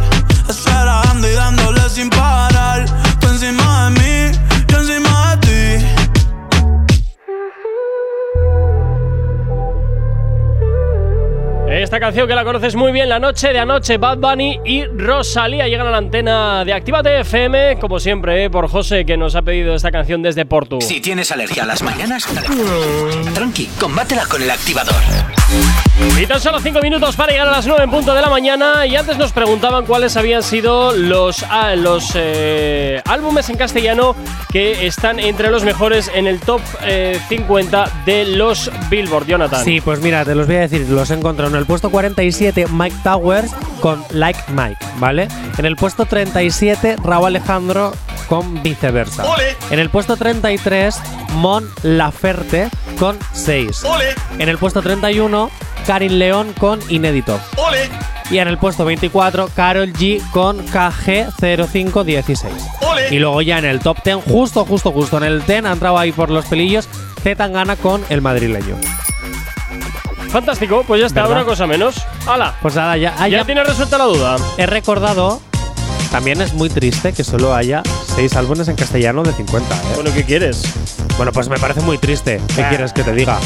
Estar dando y dándole sin parar. Tú encima de mí, yo encima Esta canción que la conoces muy bien, La Noche de Anoche, Bad Bunny y Rosalía llegan a la antena de Actívate FM, como siempre, eh, por José, que nos ha pedido esta canción desde Porto. Si tienes alergia a las mañanas, tranqui, combátela con el activador. Y tan solo 5 minutos para llegar a las 9 en punto de la mañana. Y antes nos preguntaban cuáles habían sido los, ah, los eh, álbumes en castellano que están entre los mejores en el top eh, 50 de los Billboard, Jonathan. Sí, pues mira, te los voy a decir, los he encontrado en el puesto 47 Mike Towers con Like Mike, ¿vale? En el puesto 37 Raúl Alejandro con Viceversa. ¡Ole! En el puesto 33 Mon Laferte con 6. ¡Ole! En el puesto 31 Karin León con Inédito. ¡Ole! Y en el puesto 24 Carol G con KG0516. ¡Ole! Y luego ya en el top 10, justo, justo, justo en el 10 ha entrado ahí por los pelillos Z Tangana con el madrileño. Fantástico, pues ya está, ¿Verdad? una cosa menos. ¡Hala! Pues nada, ya, ah, ya ya tienes resuelta la duda. he recordado. También es muy triste que solo haya 6 álbumes en castellano de 50, ¿eh? Bueno, ¿qué quieres? Bueno, pues me parece muy triste. ¿Qué Ah. quieres que te diga?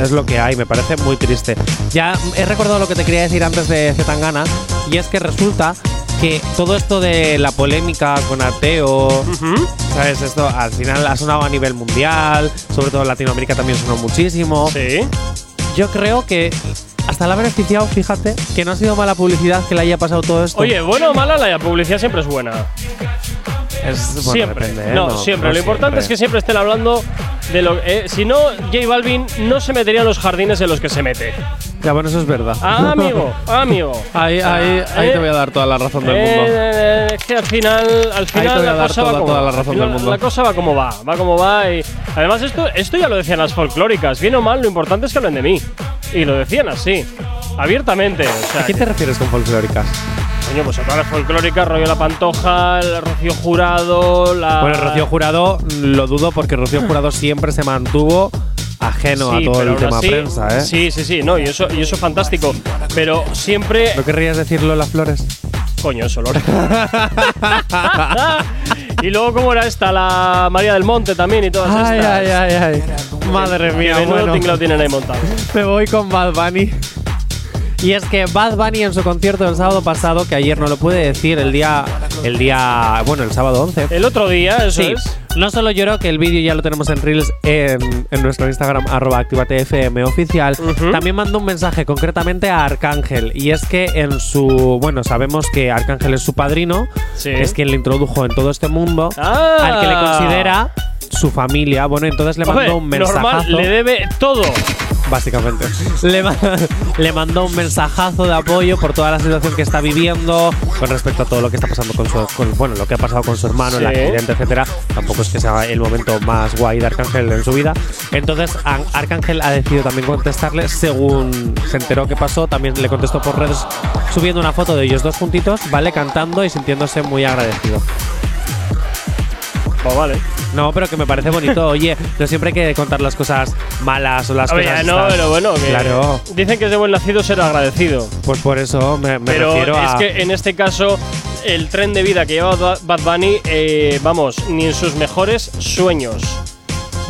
Es lo que hay, me parece muy triste. Ya he recordado lo que te quería decir antes de Zetangana, y es que resulta que todo esto de la polémica con Ateo, ¿sabes? Esto al final ha sonado a nivel mundial, sobre todo en Latinoamérica también sonó muchísimo. Sí. Yo creo que hasta la ha beneficiado, fíjate, que no ha sido mala publicidad que le haya pasado todo esto. Oye, bueno o mala, la publicidad siempre es buena. Es- bueno, siempre. depende, ¿eh? no, No, siempre. no lo importante es que siempre estén hablando de lo. eh, si no, J Balvin no se metería en los jardines en los que se mete. Ya, bueno, eso es verdad. Ah, amigo, amigo. Ahí, ahí, ahí eh, te voy a dar toda la razón del eh, mundo. eh, es que al final, al final te voy a la dar cosa toda- va como toda la va. razón Al final del mundo. La cosa va como va, va como va y además esto, esto ya lo decían las folclóricas, bien o mal, lo importante es que hablen de mí y lo decían así, abiertamente. O sea, ¿A quién te refieres con folclóricas? Coño, pues a todas las folclóricas, rollo La Pantoja, el Rocío Jurado, la Bueno, Rocío Jurado lo dudo porque Rocío Jurado siempre se mantuvo ajeno Sí, a todo el tema así- prensa, ¿eh? Sí, sí, sí, no, y eso, y eso es fantástico. Pero siempre. ¿No querrías decirlo las flores? Coño, eso, Lore. y luego, ¿cómo era esta? La María del Monte también y todas Ay, estas. ay, ay, ay. Madre mía, menudo bueno. tinglao tienen ahí montado. Me voy con Bad Bunny. Y es que Bad Bunny en su concierto del sábado pasado, que ayer no lo pude decir, el día. El día. Bueno, el sábado 11. El otro día, eso Sí, es. no solo lloró, que el vídeo ya lo tenemos en Reels en, en nuestro Instagram, arroba activatefm oficial. También mandó un mensaje concretamente a Arcángel. Y es que en su. Bueno, sabemos que Arcángel es su padrino, Sí. es quien le introdujo en todo este mundo, Ah. al que le considera su familia. Bueno, entonces le mandó un mensajazo. normal, le debe todo. Básicamente. Le, ma- le mandó un mensajazo de apoyo por toda la situación que está viviendo con respecto a todo lo que está pasando con su. con- bueno, lo que ha pasado con su hermano, el Sí. accidente, etcétera. Tampoco es que sea el momento más guay de Arcángel en su vida. Entonces, Ar- Arcángel ha decidido también contestarle según se enteró que pasó. También le contestó por redes subiendo una foto de ellos dos juntitos, ¿vale? Cantando y sintiéndose muy agradecido. Pues vale. No, pero que me parece bonito. Oye, no siempre hay que contar las cosas malas o las Oye, cosas. no, estas. pero bueno, que Claro. dicen que es de buen nacido ser agradecido. Pues por eso me, me pero refiero es a. que en este caso, el tren de vida que lleva Ba- Bad Bunny, eh, vamos, ni en sus mejores sueños.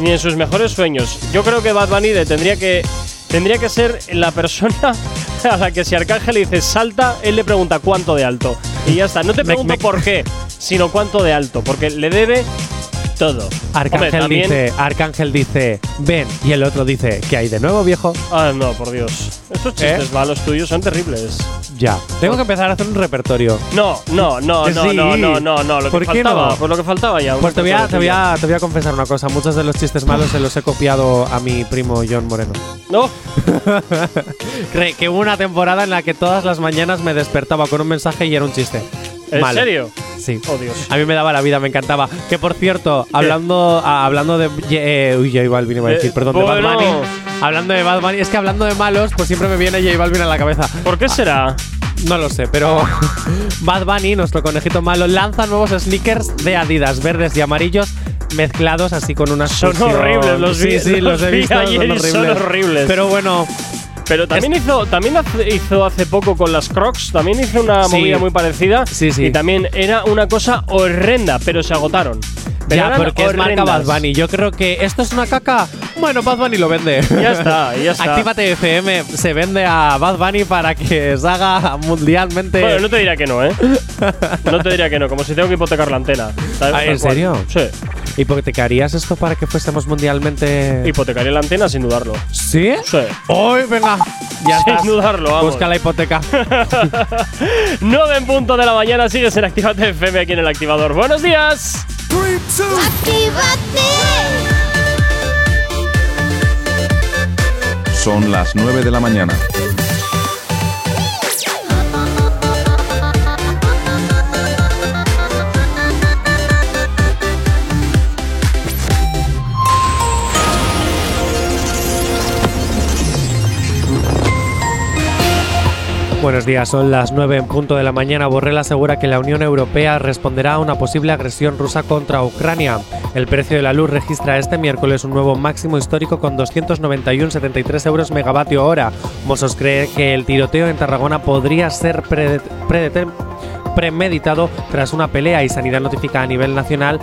Ni en sus mejores sueños. Yo creo que Bad Bunny de- tendría que. Tendría que ser la persona a la que si Arcángel le dice salta, él le pregunta cuánto de alto. Y ya está. No te pregunto por qué, sino cuánto de alto. Porque le debe todo. Arcángel Hombre, también- dice, Arcángel dice, ven, y el otro dice, ¿qué hay de nuevo, viejo? Ah, no, por Dios. Esos chistes ¿Eh? malos tuyos son terribles. Ya. Tengo que empezar a hacer un repertorio. No, no, no, Que no, sí. no, no, no, no. Lo ¿Por que qué faltaba, no? pues lo que faltaba ya. Pues te voy, a, te, voy a, te voy a confesar una cosa. Muchos de los chistes malos se los he copiado a mi primo John Moreno. No. Cree que hubo una temporada en la que todas las mañanas me despertaba con un mensaje y era un chiste. ¿En Malo. serio? Sí. Oh, Dios. A mí me daba la vida, me encantaba. Que por cierto, hablando, hablando de. eh, uy, J Balvin iba a decir, Eh, perdón, de Bad. Bunny. Hablando de Bad Bunny, es que hablando de malos, pues siempre me viene J Balvin a la cabeza. ¿Por qué será? No lo sé, pero Bad Bunny, nuestro conejito malo, lanza nuevos sneakers de Adidas, verdes y amarillos mezclados así con una Son horribles los Sí, vi- sí, los, los he vi visto, ayer y son horribles. Pero bueno, Pero también hizo, también hace- hizo hace poco con las Crocs, también hizo una Sí. movida muy parecida. Sí, sí. Y también era una cosa horrenda, pero se agotaron. Pero ya, porque es marca. Bad Bunny. Yo creo que esto es una caca. Bueno, Bad Bunny lo vende. Ya está, ya está. Actívate FM se vende a Bad Bunny para que se haga mundialmente. Bueno, no te diría que no, ¿eh? No te diría que no, como si tengo que hipotecar la antena. ¿sabes? Ah, ¿En serio? Sí. ¿Hipotecarías esto para que fuésemos mundialmente. Hipotecaría la antena sin dudarlo. ¿Sí? Sí. ¡Hoy, venga! Ya Sin estás. dudarlo, vamos. Busca la hipoteca. 9 en punto de la mañana, sigues en Activate FM aquí en el activador. ¡Buenos días! Son las 9 de la mañana. Buenos días, son las 9 en punto de la mañana. Borrell asegura que la Unión Europea responderá a una posible agresión rusa contra Ucrania. El precio de la luz registra este miércoles un nuevo máximo histórico con 291,73 euros megavatio hora. Mossos cree que el tiroteo en Tarragona podría ser premeditado tras una pelea y Sanidad notifica a nivel nacional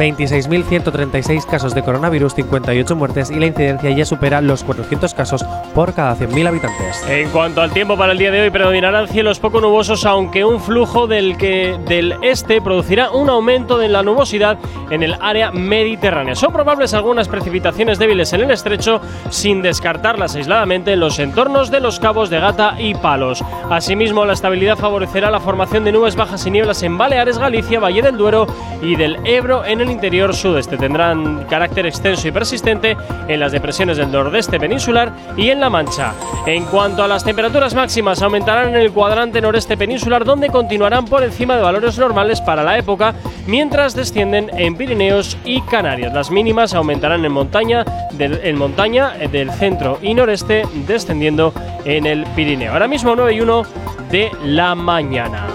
26.136 casos de coronavirus, 58 muertes y la incidencia ya supera los 400 casos por cada 100.000 habitantes. En cuanto al tiempo para el día de hoy, predominarán cielos poco nubosos, aunque un flujo del que del este producirá un aumento de la nubosidad en el área mediterránea. Son probables algunas precipitaciones débiles en el estrecho, sin descartarlas aisladamente en los entornos de los cabos de Gata y Palos. Asimismo, la estabilidad favorecerá la formación de nubes bajas y nieblas en Baleares, Galicia, Valle del Duero y del Ebro en el interior sudeste. Tendrán carácter extenso y persistente en las depresiones del nordeste peninsular y en La Mancha. En cuanto a las temperaturas máximas, aumentarán en el cuadrante noreste peninsular, donde continuarán por encima de valores normales para la época, mientras descienden en Pirineos y Canarias. Las mínimas aumentarán en montaña, en montaña del centro y noreste, descendiendo en el Pirineo. Ahora mismo 9 y 1 de la mañana.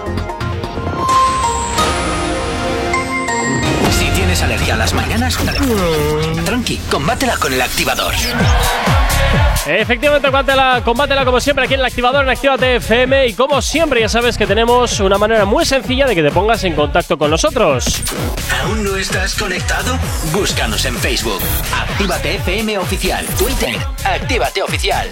Tienes alergia a las mañanas, tranqui, combátela con el activador. Efectivamente, combátela, combátela como siempre aquí en el activador en Actívate FM y como siempre ya sabes que tenemos una manera muy sencilla de que te pongas en contacto con nosotros. ¿Aún no estás conectado? Búscanos en Facebook. Actívate FM Oficial. Twitter. Actívate Oficial.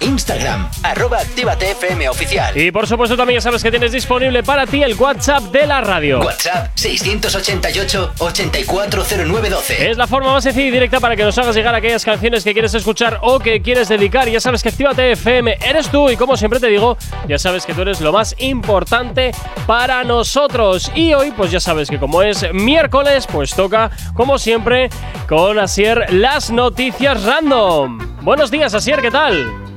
Instagram. Arroba Actívate FM Oficial. Y por supuesto también ya sabes que tienes disponible para ti el WhatsApp de la radio. WhatsApp 688-840912. Es la forma más sencilla y directa para que nos hagas llegar aquellas canciones que quieres escuchar o que quieres dedicar. Ya sabes que Actívate FM eres tú y como siempre te digo, ya sabes que tú eres lo más importante para nosotros. Y hoy pues ya sabes que como es miércoles, pues toca como siempre con Asier las noticias random. Buenos días Asier, ¿qué tal?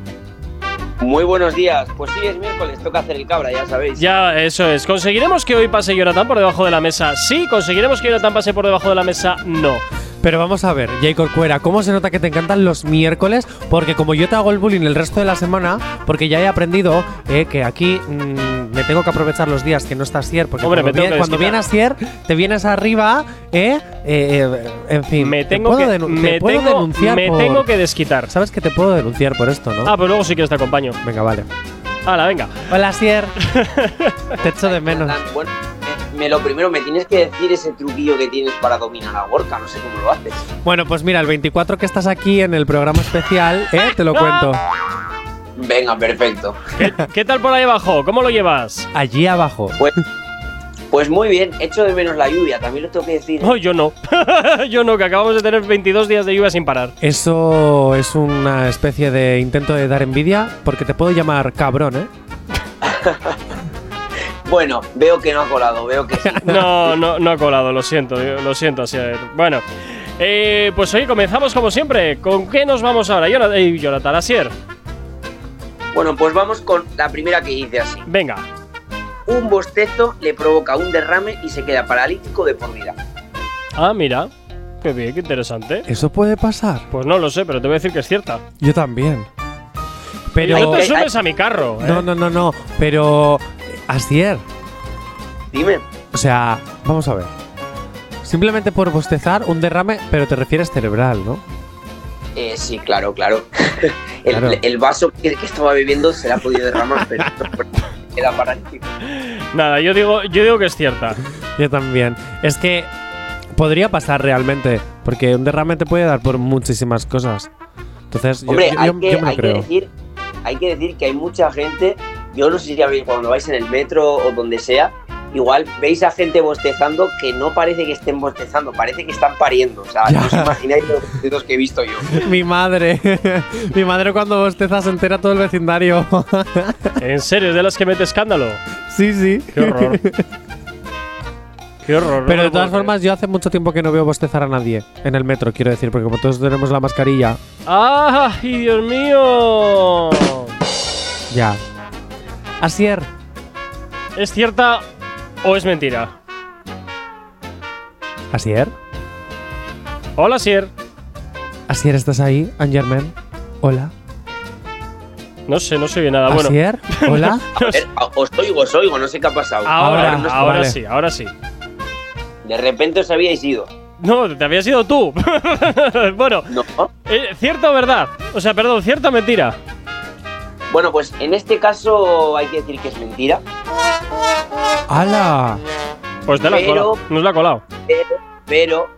Muy buenos días. Pues sí, es miércoles, toca hacer el cabra, ya sabéis. Ya, eso es. ¿Conseguiremos que hoy pase Jonathan por debajo de la mesa? Sí. ¿Conseguiremos que Jonathan pase por debajo de la mesa? No. Pero vamos a ver, Jacob Cuera, ¿cómo se nota que te encantan los miércoles? Porque como yo te hago el bullying el resto de la semana, porque ya he aprendido eh, que aquí mm, me tengo que aprovechar los días que no está Asier, porque Hombre, me cuando, tengo viene, cuando viene desquitar. Asier, te vienes arriba, ¿eh? Eh, eh, en fin, Me te tengo puedo que- denu- me te puedo tengo- denunciar me por- tengo que desquitar. Sabes que te puedo denunciar por esto, ¿no? Ah, pues luego sí que te acompaño. Venga, vale. Hala, venga. Hola, Asier. te echo de menos. Eh, me lo primero, me tienes que decir ese truquillo que tienes para dominar a Gorka, no sé cómo lo haces. Bueno, pues mira, el 24 que estás aquí en el programa especial, ¿eh? Te lo cuento. Venga, perfecto. ¿Qué, qué tal por ahí abajo? ¿Cómo lo llevas? Allí abajo. Pues, pues muy bien, echo de menos la lluvia, también lo tengo que decir. No, yo no. yo no, que acabamos de tener 22 días de lluvia sin parar. Eso es una especie de intento de dar envidia, porque te puedo llamar cabrón, ¿eh? Bueno, veo que no ha colado, veo que sí. No, no, no ha colado, lo siento, lo siento, Asier. Bueno, eh, pues hoy comenzamos como siempre. ¿Con qué nos vamos ahora? Jonathan, eh, Jonathan Asier. Bueno, pues vamos con la primera que dice así. Venga. Un bostezo le provoca un derrame y se queda paralítico de por vida. Ah, mira. Qué bien, qué interesante. ¿Eso puede pasar? Pues no lo sé, pero te voy a decir que es cierta. Yo también. Pero. no te subes a mi carro. ¿eh? No, no, no, no. Pero. Asier. Dime. O sea, vamos a ver. Simplemente por bostezar, un derrame, pero te refieres cerebral, ¿no? Eh, sí, claro, claro. el, Claro. el vaso que, que estaba bebiendo se le ha podido derramar, pero queda paralítico. Nada, yo digo, yo digo que es cierta. Yo también. Es que podría pasar realmente, porque un derrame te puede dar por muchísimas cosas. Entonces, yo- Hombre, yo, hay, yo- que, yo me lo hay que creo. decir, hay que decir que hay mucha gente. Yo no sé si ya veis cuando vais en el metro o donde sea, igual veis a gente bostezando que no parece que estén bostezando, parece que están pariendo. O sea, no os imagináis los bostezos que he visto yo. Mi madre. Mi madre cuando bosteza se entera todo el vecindario. ¿En serio? ¿Es de las que mete escándalo? sí, sí. Qué horror. Qué horror. Pero no de todas formas, yo hace mucho tiempo que no veo bostezar a nadie en el metro, quiero decir, porque como todos tenemos la mascarilla. ¡Ay, Dios mío! ya. Asier, ¿Es cierta o es mentira? Asier, Hola, Sier. Asier, ¿estás ahí? Angerman, hola. No sé, no se oye nada. Bueno, Asier, hola. Ver, a- os oigo, os oigo, no sé qué ha pasado. ahora, Ahora, no sé- ahora vale. sí, ahora sí. De repente os habíais ido. No, te habías ido tú. bueno, No. eh, ¿cierta o verdad? O sea, perdón, ¿cierta o mentira? Bueno, pues en este caso hay que decir que es mentira, ¡Hala! Pues te la Pero- colado. Nos la ha colado. pero, pero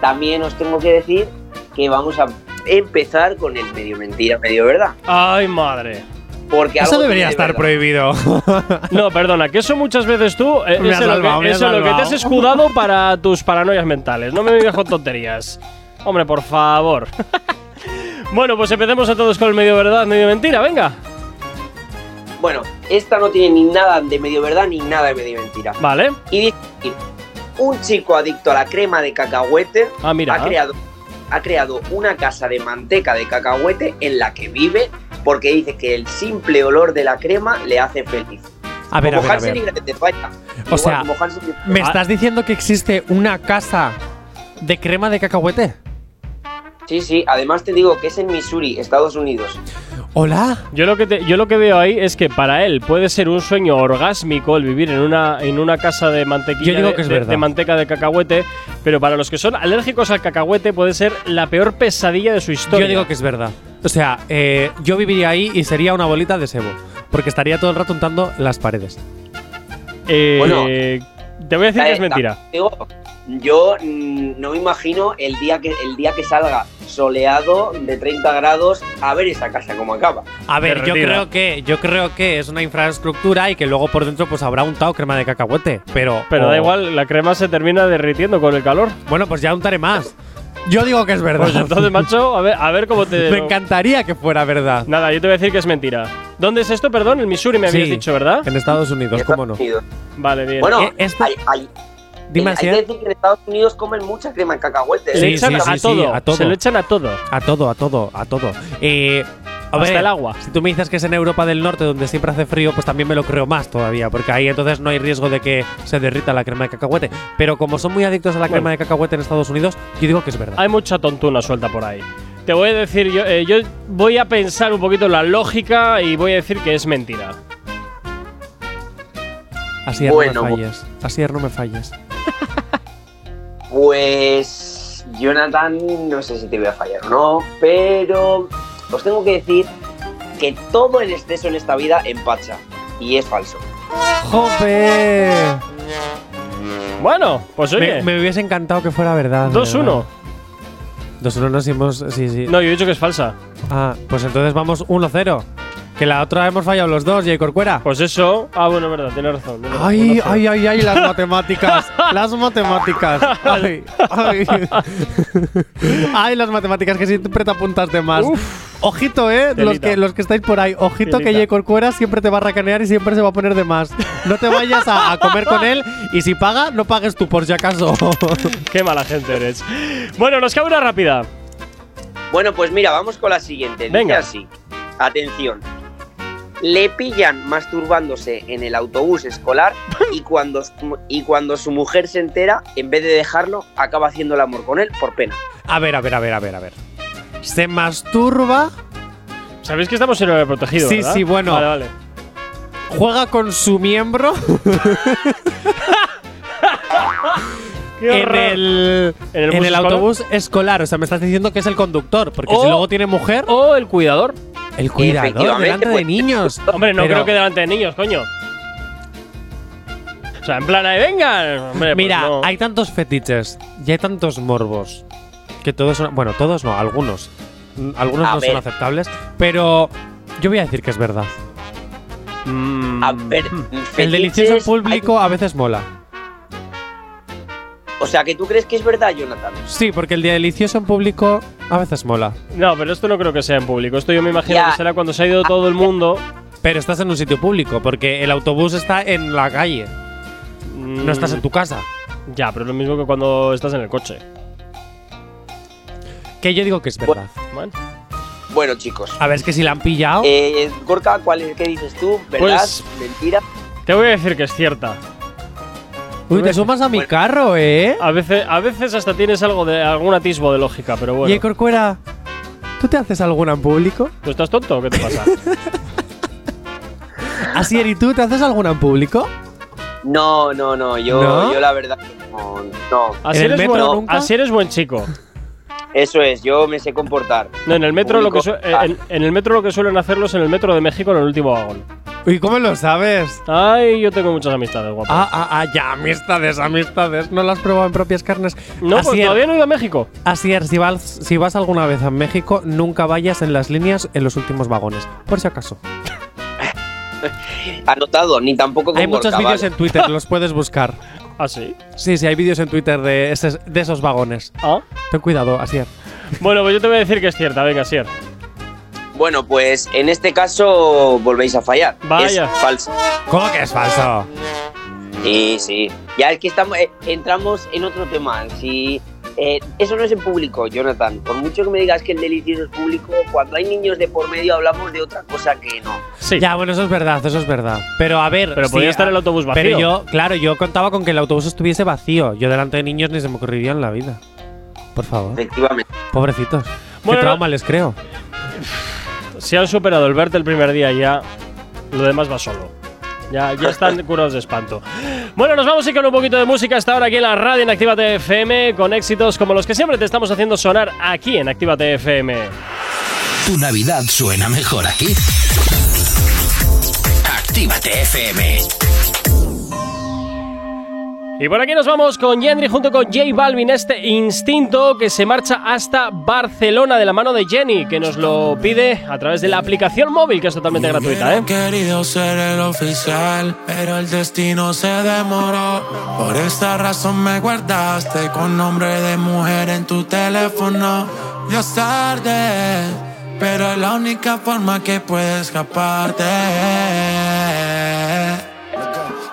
también os tengo que decir que vamos a empezar con el medio mentira, medio verdad. Ay, madre. Porque Eso debería estar verdad. prohibido. No, perdona, que eso muchas veces tú eh, Me es has en lo, salvado, que, me es has en lo que te salvado. has escudado para tus paranoias mentales. No me digas con tonterías. Hombre, por favor. bueno, pues empecemos a todos con el medio verdad, medio mentira, venga. Bueno, esta no tiene ni nada de medio verdad ni nada de medio mentira. Vale. Y dice un chico adicto a la crema de cacahuete Ah, mira. ha creado ha creado una casa de manteca de cacahuete en la que vive porque dice que el simple olor de la crema le hace feliz. A ver, a ver, a ver. Vaya. O Igual sea, Gretel. ¿me estás diciendo que existe una casa de crema de cacahuete? Sí, sí, además te digo que es en Missouri, Estados Unidos. Hola. Yo lo que te- yo lo que veo ahí es que para él puede ser un sueño orgásmico el vivir en una en una casa de mantequilla Yo digo de, que es de- verdad. de manteca de cacahuete, pero para los que son alérgicos al cacahuete puede ser la peor pesadilla de su historia. Yo digo que es verdad. O sea, eh, yo viviría ahí y sería una bolita de sebo. Porque estaría todo el rato untando las paredes. Eh, Bueno. te voy a decir que Eh, es mentira. Digo, yo mm, no me imagino el día que el día que salga soleado de 30 grados a ver esa casa cómo acaba. A ver, yo creo que yo creo que es una infraestructura y que luego por dentro pues habrá untado crema de cacahuete. Pero Pero da igual, la crema se termina derritiendo con el calor. Bueno, pues ya untaré más. Yo digo que es verdad. Pues entonces, macho, a ver, a ver cómo te. Me encantaría que fuera verdad. Nada, yo te voy a decir que es mentira. ¿Dónde es esto? Perdón, en Missouri me habías Sí. dicho, ¿verdad? En Estados Unidos, ¿cómo no? Vale, bien. Bueno, Eh, esto- hay, hay- Dime hay que decir que en Estados Unidos comen mucha crema en cacahuete. Se le Sí, echan sí, a, sí, sí, todo, a todo. Se le echan a todo. A todo, a todo, a todo. Eh, a Hasta ver, el agua. Si tú me dices que es en Europa del Norte donde siempre hace frío, pues también me lo creo más todavía, porque ahí entonces no hay riesgo de que se derrita la crema de cacahuete. Pero como son muy adictos a la Bueno. crema de cacahuete en Estados Unidos, yo digo que es verdad. Hay mucha tontuna suelta por ahí. Te voy a decir, yo, eh, yo voy a pensar un poquito en la lógica y voy a decir que es mentira. Así no Bueno, me falles. Así no me falles. Pues Jonathan, no sé si te voy a fallar o no, pero os tengo que decir que todo el exceso en esta vida empacha. Y es falso. ¡Jope! Bueno, pues oye, Me, me hubiese encantado que fuera verdad. de 2-1. verdad. 2-1 nos hemos. Sí, sí. No, yo he dicho que es falsa. Ah, pues entonces vamos 1-0. Que la otra hemos fallado los dos, Jay Corcuera. Pues eso. Ah, bueno, es verdad, tienes razón. tienes Ay, razón. ay, ay, ay, las matemáticas. las matemáticas. Ay, ay. Ay, las matemáticas que siempre te apuntas de más. Ojito, eh, los que, los que estáis por ahí. Ojito que. Jay Corcuera siempre te va a racanear y siempre se va a poner de más. No te vayas a, a comer con él y si paga, no pagues tú por si acaso. Qué mala gente eres. Bueno, nos cabe una rápida. Bueno, pues mira, vamos con la siguiente. Dice Venga. así. Atención. Le pillan masturbándose en el autobús escolar y cuando, su- y cuando su mujer se entera, en vez de dejarlo, acaba haciendo el amor con él por pena. a ver, a ver, a ver, a ver, a ver. Se masturba, Sabéis que estamos en el protegido. Sí, ¿verdad? sí, bueno. Vale, vale. juega con su miembro en el, ¿En el en autobús escolar. O sea, me estás diciendo que es el conductor. Porque O- si luego tiene mujer, O el cuidador. El cuidador Efectivamente, delante de pues. niños. Hombre, no Pero- creo que delante de niños, coño. O sea, en plan ahí, venga. Hombre, pues Mira, no. hay tantos fetiches y hay tantos morbos que todos son. Bueno, todos no, algunos. Algunos A no ver. son aceptables. Pero yo voy a decir que es verdad. Mm, A ver, El delicioso público a veces mola. O sea, que tú crees que es verdad, Jonathan. Sí, porque el día delicioso en público a veces mola. No, pero esto no creo que sea en público. Esto yo me imagino Ya. que será cuando se ha ido todo el mundo. Pero estás en un sitio público, porque el autobús está en la calle. No estás en tu casa. Mm, Ya, pero es lo mismo que cuando estás en el coche. Que yo digo que es verdad. Bueno, Bueno, chicos. A ver, es que si la han pillado. Eh, Gorka, ¿cuál es, ¿qué dices tú? ¿Verdad? Pues- ¿Mentira? te voy a decir que es cierta. Uy, te sumas a mi carro, ¿eh? A veces, a veces hasta tienes algo de algún atisbo de lógica, pero Y bueno. Corcuera, ¿tú te haces alguna en público? ¿Tú estás tonto o qué te pasa? Asier, ¿y tú te haces alguna en público? No, no, no. Yo, ¿No? yo la verdad no. no. Así ¿En el eres, metro buen, nunca? así eres buen chico. Eso es, yo me sé comportar. No, en el metro lo que eh, en, en el metro lo que suelen hacerlo es en el metro de México en el último vagón. ¿Y cómo lo sabes? Ay, yo tengo muchas amistades, guapo. Ah, ah, ah, ya, amistades, amistades. ¿No las has probado en propias carnes? no, pues Asier, todavía no he ido a México. Asier, si vas, si vas alguna vez a México, nunca vayas en las líneas en los últimos vagones. Por si acaso. Anotado, ni tampoco con Hay muchos vídeos vale. en Twitter, los puedes buscar. ¿Ah, sí? Sí, sí, hay vídeos en Twitter de, ese- de esos vagones. Ah. Ten cuidado, Asier. Bueno, pues yo te voy a decir que es cierta. Venga, Sier. Bueno, pues en este caso volvéis a fallar. Vaya. Es falso. ¿Cómo que es falso? Sí, sí. Ya es que estamos, eh, entramos en otro tema. Si eh, eso no es en público, Jonathan. Por mucho que me digas que el delicioso es público, cuando hay niños de por medio hablamos de otra cosa que no. Sí. Ya, bueno, eso es verdad, eso es verdad. Pero a ver. Pero podía estar el autobús vacío. Pero yo, claro, yo contaba con que el autobús estuviese vacío. Yo delante de niños ni se me ocurriría en la vida. Por favor. Efectivamente. Pobrecitos. Bueno, Qué trauma les creo. Si han superado el verte el primer día ya, lo demás va solo. Ya, ya están curados de espanto. Bueno, nos vamos a ir con un poquito de música hasta ahora aquí en la radio en Actívate FM, con éxitos como los que siempre te estamos haciendo sonar aquí en Actívate FM. Tu Navidad suena mejor aquí. Actívate FM. Y por aquí nos vamos con Yendri junto con J Balvin, este instinto que se marcha hasta Barcelona de la mano de Jenny, que nos lo pide a través de la aplicación móvil, que es totalmente gratuita, ¿eh? querido ser el oficial, pero el destino se demoró. Por esta razón me guardaste con nombre de mujer en tu teléfono. Ya es tarde, pero es la única forma que puedes escaparte.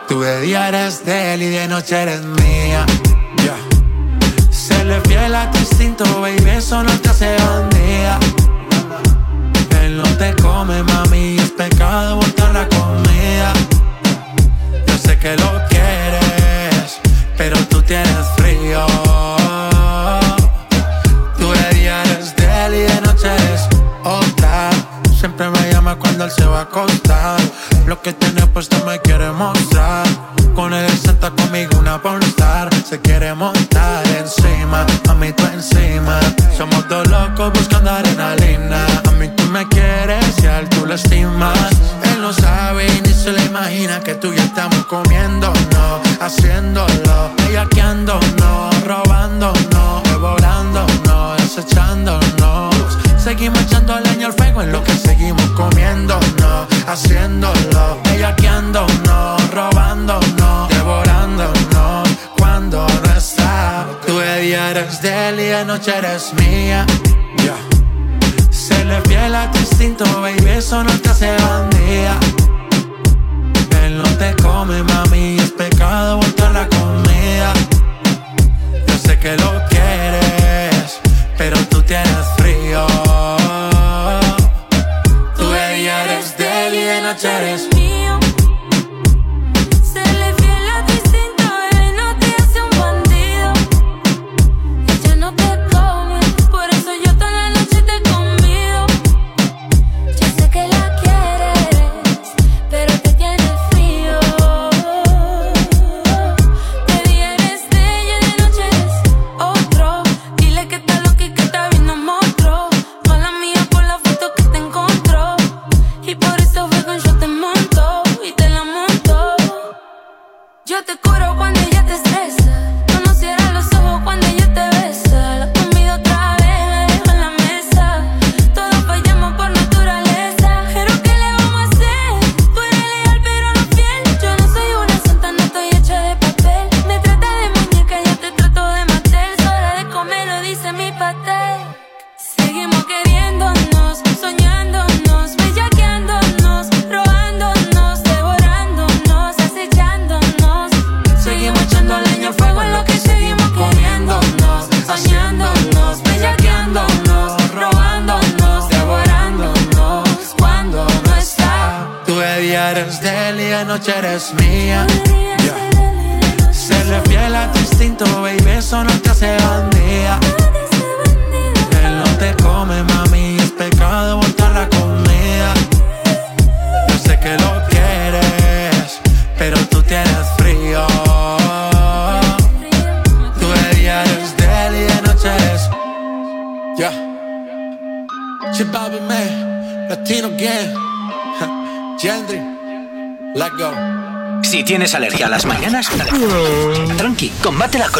Tú de día eres de él y de noche eres mía. Se le fiel a tu instinto, baby, eso no te hace bandida. Él no te come, mami, es pecado botar la comida. Yo sé que lo quieres, pero tú tienes frío. Tú de día eres de él y de noche eres otra. Siempre me llama cuando él se va a acostar. Lo que tiene puesto me quiere mostrar. Con él senta conmigo una pornstar. Se quiere montar encima, a mí tú encima. Somos dos locos buscando adrenalina. A mí tú me quieres y a él tú lo estimas. Él no sabe ni se le imagina que tú y estamos comiendo, no, haciéndolo, bellaqueándonos, robándonos, devorándonos, desechándonos. Seguimos echando leña al fuego en lo que seguimos comiéndonos, haciéndolo, bellaqueándonos, robándonos, devorándonos. Cuando no está, tú eres de él y de noche eres mía. Se le fiel a tu instinto, baby, eso no te hace bandida. Él no te come, mami, es pecado botar la comida. Yo sé que lo quieres, pero tú tienes frío. De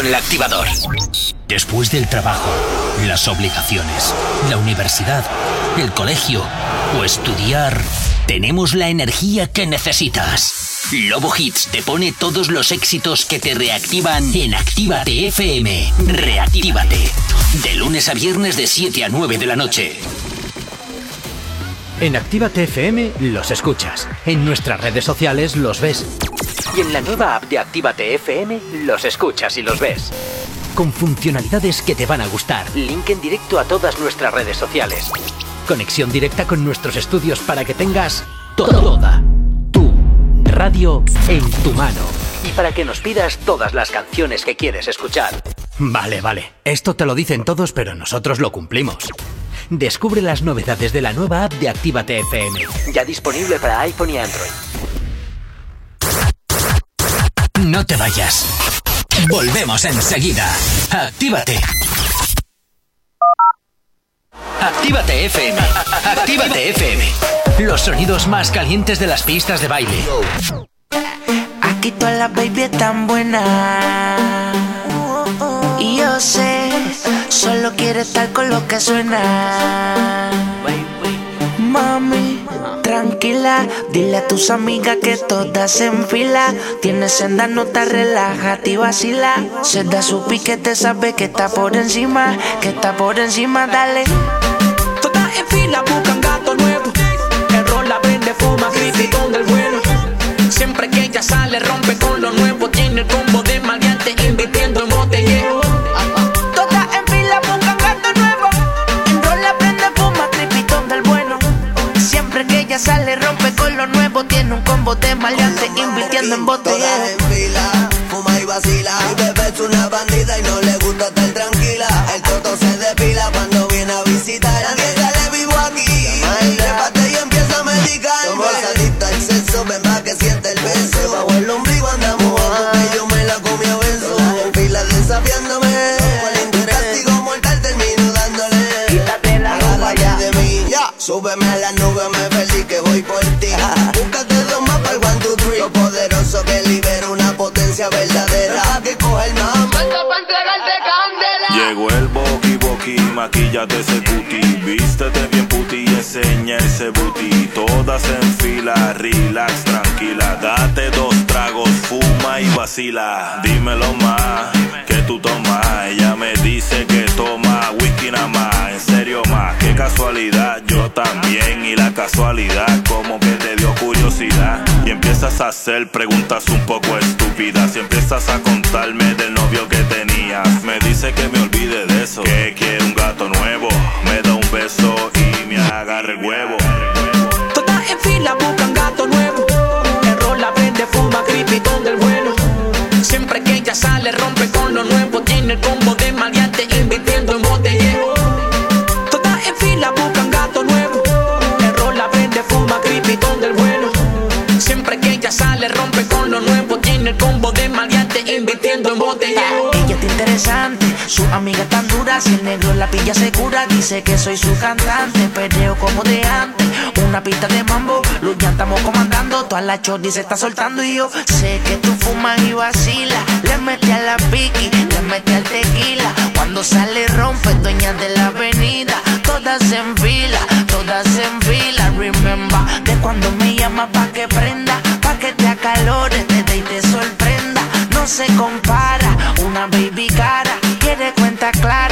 el activador. Después del trabajo, las obligaciones, la universidad, el colegio o estudiar, tenemos la energía que necesitas. Lobo Hits te pone todos los éxitos que te reactivan en Actívate FM. Reactívate. De lunes a viernes de 7 a 9 de la noche. En Actívate FM los escuchas. En nuestras redes sociales los ves. Y en la nueva app de Actívate FM los escuchas y los ves. Con funcionalidades que te van a gustar. Link en directo a todas nuestras redes sociales. Conexión directa con nuestros estudios para que tengas toda tu radio en tu mano. Y para que nos pidas todas las canciones que quieres escuchar. Vale, vale. Esto te lo dicen todos, pero nosotros lo cumplimos. Descubre las novedades de la nueva app de Actívate FM. Ya disponible para iPhone y Android. No te vayas. Volvemos enseguida. Actívate. Actívate FM. Actívate FM. Los sonidos más calientes de las pistas de baile. Aquí todas las baby están buenas. Y yo sé, solo quiere estar con lo que suena. Mami, tranquila, dile a tus amigas que todas se fila. Tienes senda, no te relájate y vacila. Se da su piquete, sabe que está por encima, que está por encima, dale. Todas en fila buscan gato nuevo. El rol la vende, fuma, criticón del bueno. Siempre que ella sale, De maleante, invirtiendo en botellero. Todas en fila, fuma y vacila. Mi bebé es una bandida y no le gusta estar tranquila. El toto se depila cuando viene a visitar. Nadie sale vivo aquí. Trépate y empieza a medicar. Somos adictos al sexo, ven pa' que siente el beso. Bajo el ombligo andamos bajo que yo me la comí a beso. En fila desafiándome. El castigo mortal termino dándole. Agárrate de mí. Súbeme a la nube, me perdí que voy por ti. Maquillate ese cuti Vístete bien puti y enseña ese booty. Todas en fila, relax, tranquila Date dos tragos, fuma y vacila. Dímelo más, que tú tomas Ella me dice que toma whisky nada más En serio más, qué casualidad Yo también. Y la casualidad Como que te dio curiosidad. Y empiezas a hacer preguntas un poco estúpidas Y empiezas a contarme del novio que tenías. Me dice que me olvide de eso Que quiere un el huevo Todas en fila buscan gato nuevo. El la vende, fuma, cripitón del bueno. Siempre que ella sale, rompe con lo nuevo. Tiene el combo de maleante, invirtiendo en botellero. Todas en fila buscan gato nuevo. El la vende, fuma, cripitón del bueno. Siempre que ella sale, rompe con lo nuevo. Tiene el combo de maleante, invirtiendo en botellero. Ella está interesante, su amiga tan si el negro la pilla segura, dice que soy su cantante, perreo como de antes, una pista de mambo, luz ya estamos comandando, toda la chordi se está soltando y yo sé que tú fumas y vacilas, le mete a la piqui, le mete al tequila, cuando sale rompe, dueña de la avenida, todas en fila, todas en fila, remember, de cuando me llama pa' que prenda, pa' que te acalores, te dé y te sorprenda, no se compara, una baby cara, quiere cuenta clara,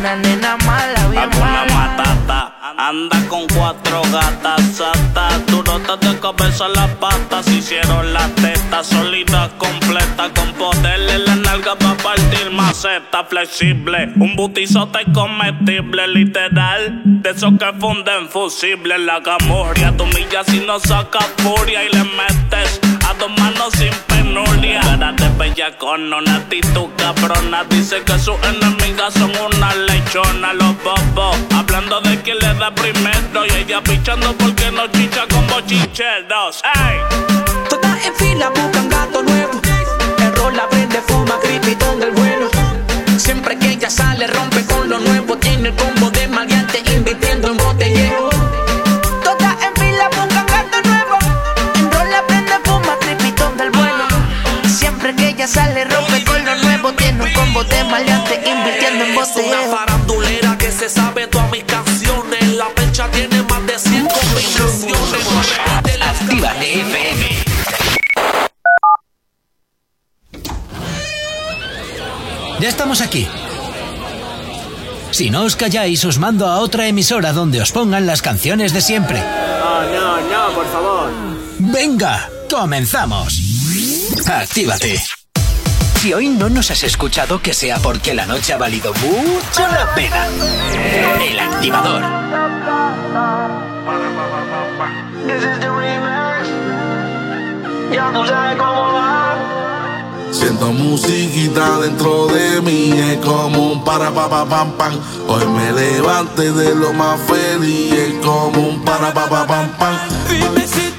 una nena mala, bien Alguna mala. matata anda con cuatro gatas satas. Durotas de cabeza las patas. Hicieron las tetas sólidas, completas. Con poder en la nalga para partir maceta flexible. Un butizote comestible, literal. De esos que funden fusible. La gamorria, tu milla si no saca furia. Y le metes a dos manos sin penuria. Cara de bella con una actitud cabrona. Dice que sus enemigas son una lechona. Los bobos hablando de quién le da primero. Y ella pichando porque no chicha con cochinchelos, ey. Todas en fila buscan gato nuevo. El rol la prende, fuma, grita y donde vuelo. Siempre que ella sale, rompe con lo nuevo. Tiene el combo de maleante, invirtiendo en botellero. Todas en fila buscan gato nuevo. El rol fuma, grita y donde el vuelo. Siempre que ella sale, rompe con lo nuevo. Tiene un combo de maleante, invirtiendo en botellero. Es una farandulera que se sabe estamos aquí. Si no os calláis, os mando a otra emisora donde os pongan las canciones de siempre. No, no, no, por favor. Venga, comenzamos. Actívate. Si hoy no nos has escuchado, que sea porque la noche ha valido mucho la pena. El activador. Ya tú sabes cómo va. Siento musiquita dentro de mí, es como un para pa pa pam pam. Hoy me levanté de lo más feliz, es como un para pa pa pam pam.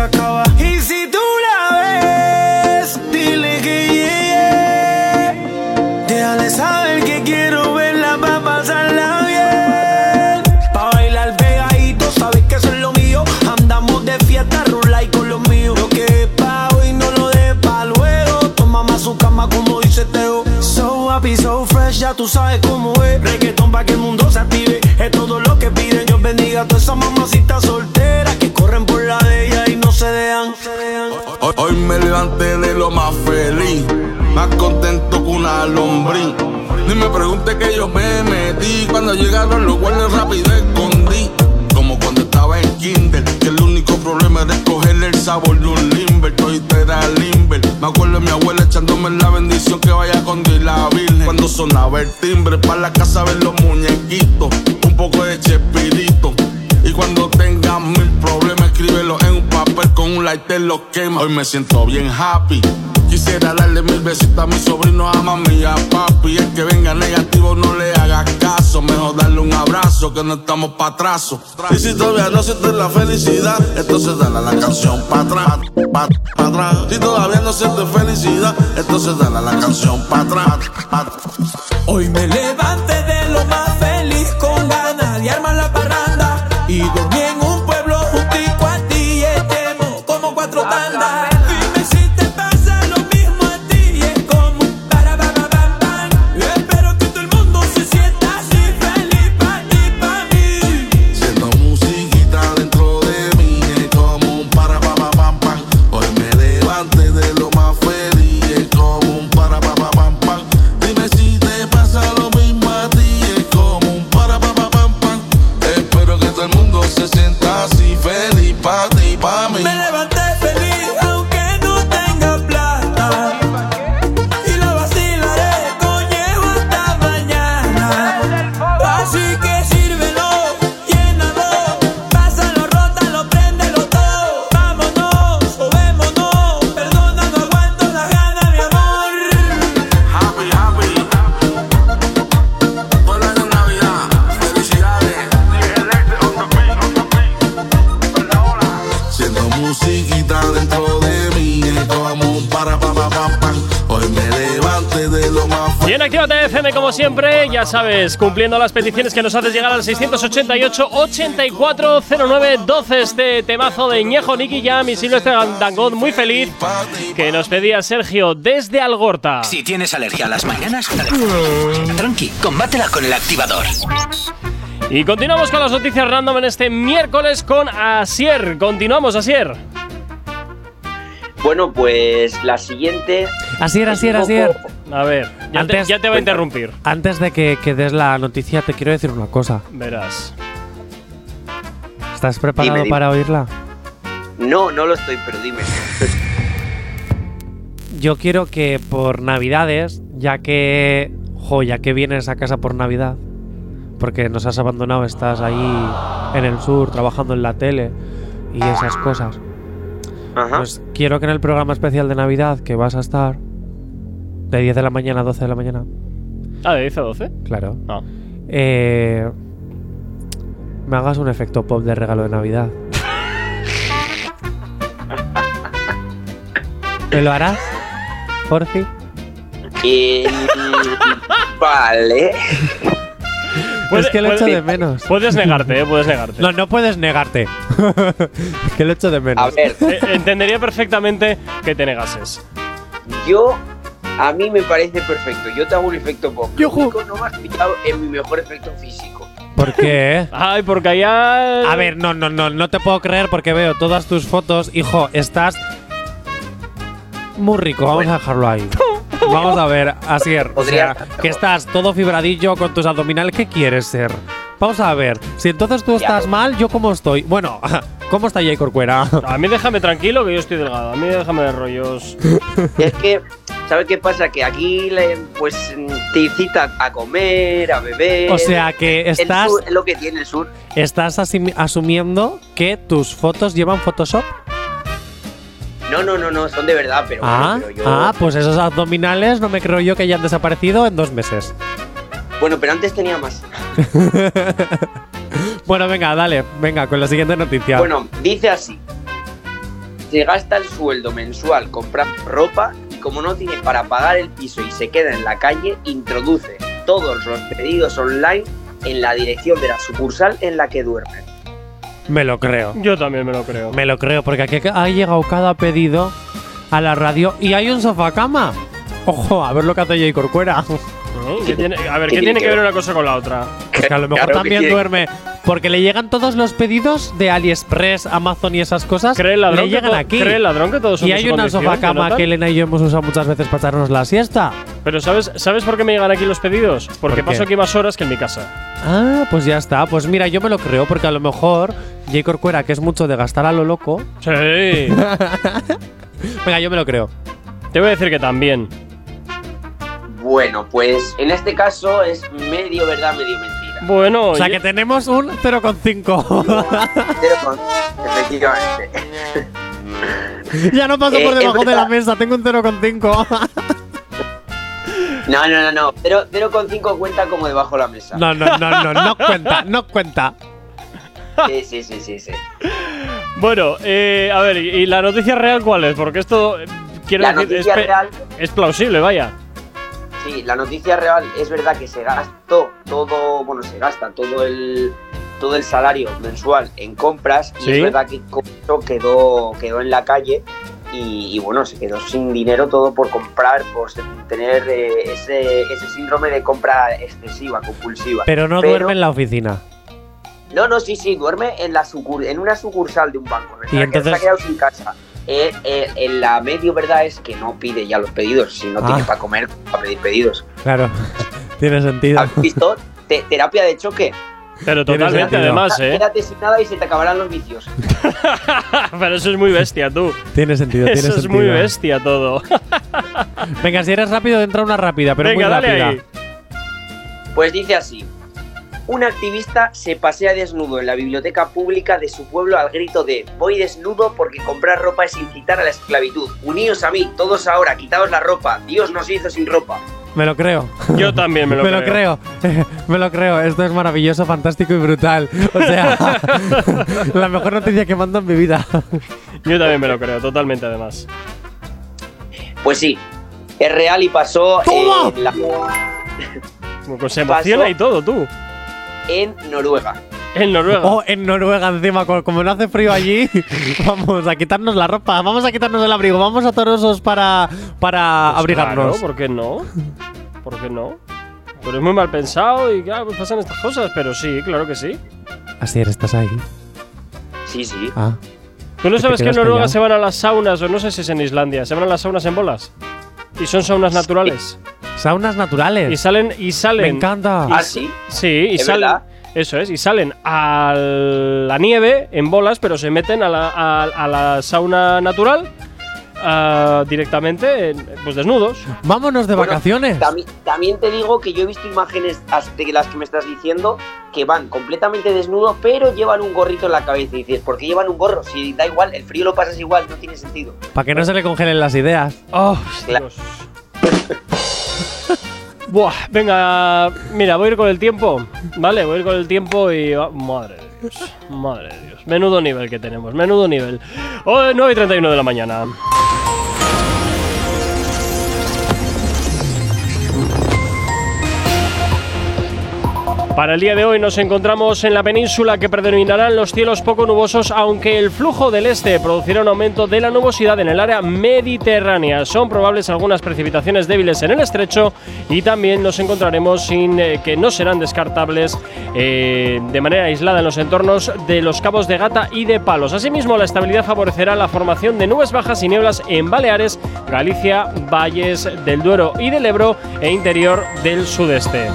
Y si tú la ves, dile que llegue. Déjale saber que quiero verla pa' pasarla bien. Pa' bailar pegadito, sabes que eso es lo mío. Andamos de fiesta, rula y con los míos. Lo que es pa' hoy no lo de pa' luego. Toma más su cama como dice Teo. So happy, so fresh, ya tú sabes cómo es. Reggaeton pa' que el mundo se active. Es todo lo que piden. Dios bendiga a todas esas mamacitas solteras me levanté de lo más feliz, más contento que una lombriz. Ni me pregunte que yo me metí, cuando llegaron los guardias rápido escondí. Como cuando estaba en kinder, que el único problema era escogerle el sabor de un limber, todito era limber. Me acuerdo de mi abuela echándome la bendición que vaya con Dios la virgen. Cuando sonaba el timbre, para la casa ver los muñequitos, un poco de chespirito. Cuando tengas mil problemas, escríbelo en un papel con un lighter, lo quema. Hoy me siento bien happy. Quisiera darle mil besitos a mi sobrino, a mami y a papi. El que venga negativo no le haga caso. Mejor darle un abrazo que no estamos pa' atraso. Y si todavía no sientes la felicidad, entonces dale la canción pa' atrás, pa, atrás. Si todavía no sientes felicidad, entonces dale la canción pa' atrás, pa'. Hoy me levanté pa mí. Me levanté FM, como siempre, ya sabes, cumpliendo las peticiones que nos haces llegar al 688-8409-12. Este temazo de Ñejo, Nicky Jam y Silvestre Dangond, muy feliz, que nos pedía Sergio desde Algorta. Si tienes alergia a las mañanas, tranqui, combátela con el activador. Y continuamos con las noticias random en este miércoles con Asier. Continuamos, Asier. Bueno, pues la siguiente. Asier, Asier, Asier. poco- A ver, ya, te, Antes- ya te va a interrumpir. Antes de que, que des la noticia, te quiero decir una cosa. Verás. ¿Estás preparado Dime, dime. para oírla? No, no lo estoy, pero dime. Yo quiero que por Navidades, ya que. Jo, ya que vienes a casa por Navidad, porque nos has abandonado, estás ahí en el sur trabajando en la tele y esas cosas. Pues quiero que en el programa especial de Navidad que vas a estar, de 10 de la mañana a 12 de la mañana, Ah, de 10 a 12. claro, Ah. eh, me hagas un efecto pop de regalo de Navidad. ¿Me lo harás? Por fin. Eh, vale. es que lo puede- echo de menos. Puedes negarte, ¿eh? Puedes negarte. No, no puedes negarte. es que lo echo de menos. A ver, Eh, entendería perfectamente que te negases. yo. A mí me parece perfecto. Yo te hago un efecto pop. Único no me has pillado en mi mejor efecto físico. ¿Por qué? Ay, porque allá. A ver, no, no, no, no te puedo creer porque veo todas tus fotos. Hijo, estás muy rico. Vamos a dejarlo ahí. Vamos a ver, Asier. O sea, que estás todo fibradillo con tus abdominales. ¿Qué quieres ser? Vamos a ver. Si entonces tú estás mal, ¿yo cómo estoy? Bueno, ¿cómo está Jay Corcuera? A mí déjame tranquilo que yo estoy delgado. A mí déjame de rollos. Es que, ¿sabes qué pasa? Que aquí, le- pues, te incita a comer, a beber. O sea, que El estás- sur es lo que tiene el sur. ¿Estás asumiendo que tus fotos llevan Photoshop? No, no, no, no, son de verdad, pero, Ah, bueno, pero yo. ah, pues esos abdominales no me creo yo que hayan desaparecido en dos meses. Bueno, pero antes tenía más. Bueno, venga, dale, venga, con la siguiente noticia. Bueno, dice así. Se gasta el sueldo mensual comprando ropa como no tiene para pagar el piso y se queda en la calle, introduce todos los pedidos online en la dirección de la sucursal en la que duerme. Me lo creo. Yo también me lo creo. Me lo creo, porque aquí ha llegado cada pedido a la radio y hay un sofá cama. Ojo, a ver lo que hace Jay Corcuera. ¿Qué tiene- a ver, ¿qué tiene que ver una cosa con la otra? Pues que a lo mejor Claro también tiene. duerme. Porque le llegan todos los pedidos de AliExpress, Amazon y esas cosas. ¿Cree el ladrón le que llegan aquí. cree el ladrón que todos son Y hay una sofá cama que Elena y yo hemos usado muchas veces para echarnos la siesta. Pero ¿sabes, ¿sabes por qué me llegan aquí los pedidos? Porque ¿Por paso aquí más horas que en mi casa. Ah, pues ya está. Pues mira, yo me lo creo, porque a lo mejor Jay Corcuera, que es mucho de gastar a lo loco. Sí. Venga, yo me lo creo. Te voy a decir que también. Bueno, pues en este caso es medio verdad, medio mentira. Bueno, O sea que tenemos un 0,5. Pero con- efectivamente. ya no paso Eh, por es debajo de la mesa, tengo un 0,5. No, no, no, no. Pero 0,5 cuenta como debajo de la mesa. no, no, no, no, no cuenta, no cuenta. Sí, sí, sí, sí, sí. Bueno, eh, a ver, ¿y la noticia real cuál es? Porque esto, eh, quiero La decir, es, noticia real- es plausible, vaya. Sí, la noticia real es verdad que se gastó todo, bueno, se gasta todo el todo el salario mensual en compras y es verdad que quedó quedó en la calle y, y, bueno, se quedó sin dinero todo por comprar, por tener eh, ese, ese síndrome de compra excesiva, compulsiva. Pero no duerme en la oficina. No, no, sí, sí, duerme en, la sucur- en una sucursal de un banco. Y entonces- se ha quedado sin casa. Eh, eh, en la medio verdad es que no pide ya los pedidos, si no tiene Ah. para comer, para pedir pedidos. Claro, tiene sentido. ¿Has visto? Te- terapia de choque. Pero Tiene totalmente, además, ¿eh? Quédate sin nada y se te acabarán los vicios. Pero eso es muy bestia, tú. Tiene sentido, tiene Eso es muy bestia todo. Venga, si eres rápido, entra una rápida, pero Venga, muy dale rápida. ahí. Pues dice así. Un activista se pasea desnudo en la biblioteca pública de su pueblo al grito de Voy desnudo porque comprar ropa es incitar a la esclavitud. Uníos a mí, todos ahora, quitaos la ropa. Dios nos hizo sin ropa. Me lo creo. Yo también me lo me lo creo. creo. me lo creo. Esto es maravilloso, fantástico y brutal. O sea, la mejor noticia que mando en mi vida. Yo también me lo creo, totalmente, además. Pues sí, es real y pasó en, la- Como Se emociona Pasó. y todo, tú. En Noruega. En Noruega. O en Noruega encima, co- como no hace frío allí, vamos a quitarnos la ropa, vamos a quitarnos el abrigo, vamos a torosos para, para Pues abrigarnos. Claro, ¿por qué no? ¿Por qué no? Pero es muy mal pensado y claro, pues pasan estas cosas, pero sí, claro que sí. Así eres, estás ahí. Sí, sí. Ah. ¿Tú no sabes que en Noruega callado. se van a las saunas, o no sé si es en Islandia, se van a las saunas en bolas? Y son saunas naturales. Saunas naturales. Y salen, y salen. Me encanta. y ¿Ah, sí? Sí, y ¿Es salen. verdad? Eso es, y salen a la nieve en bolas, pero se meten a la, a, a la sauna natural ah, directamente, en- pues desnudos. Vámonos de Bueno, vacaciones. También, también te digo que yo he visto imágenes de las que me estás diciendo que van completamente desnudos, pero llevan un gorrito en la cabeza. Y dices, ¿por qué llevan un gorro? Si da igual, el frío lo pasas igual, no tiene sentido. Para que no se le congelen las ideas. ¡Oh, Dios! Buah, venga, mira, voy a ir con el tiempo, ¿vale? Voy a ir con el tiempo y... ah, madre de Dios, madre de Dios. Menudo nivel que tenemos, menudo nivel. Hoy 9 y 31 de la mañana. Para el día de hoy nos encontramos en la península que predominarán los cielos poco nubosos, aunque el flujo del este producirá un aumento de la nubosidad en el área mediterránea. Son probables algunas precipitaciones débiles en el estrecho y también nos encontraremos sin eh, que no serán descartables eh, de manera aislada en los entornos de los cabos de Gata y de Palos. Asimismo, la estabilidad favorecerá la formación de nubes bajas y nieblas en Baleares, Galicia, Valles del Duero y del Ebro e interior del sudeste.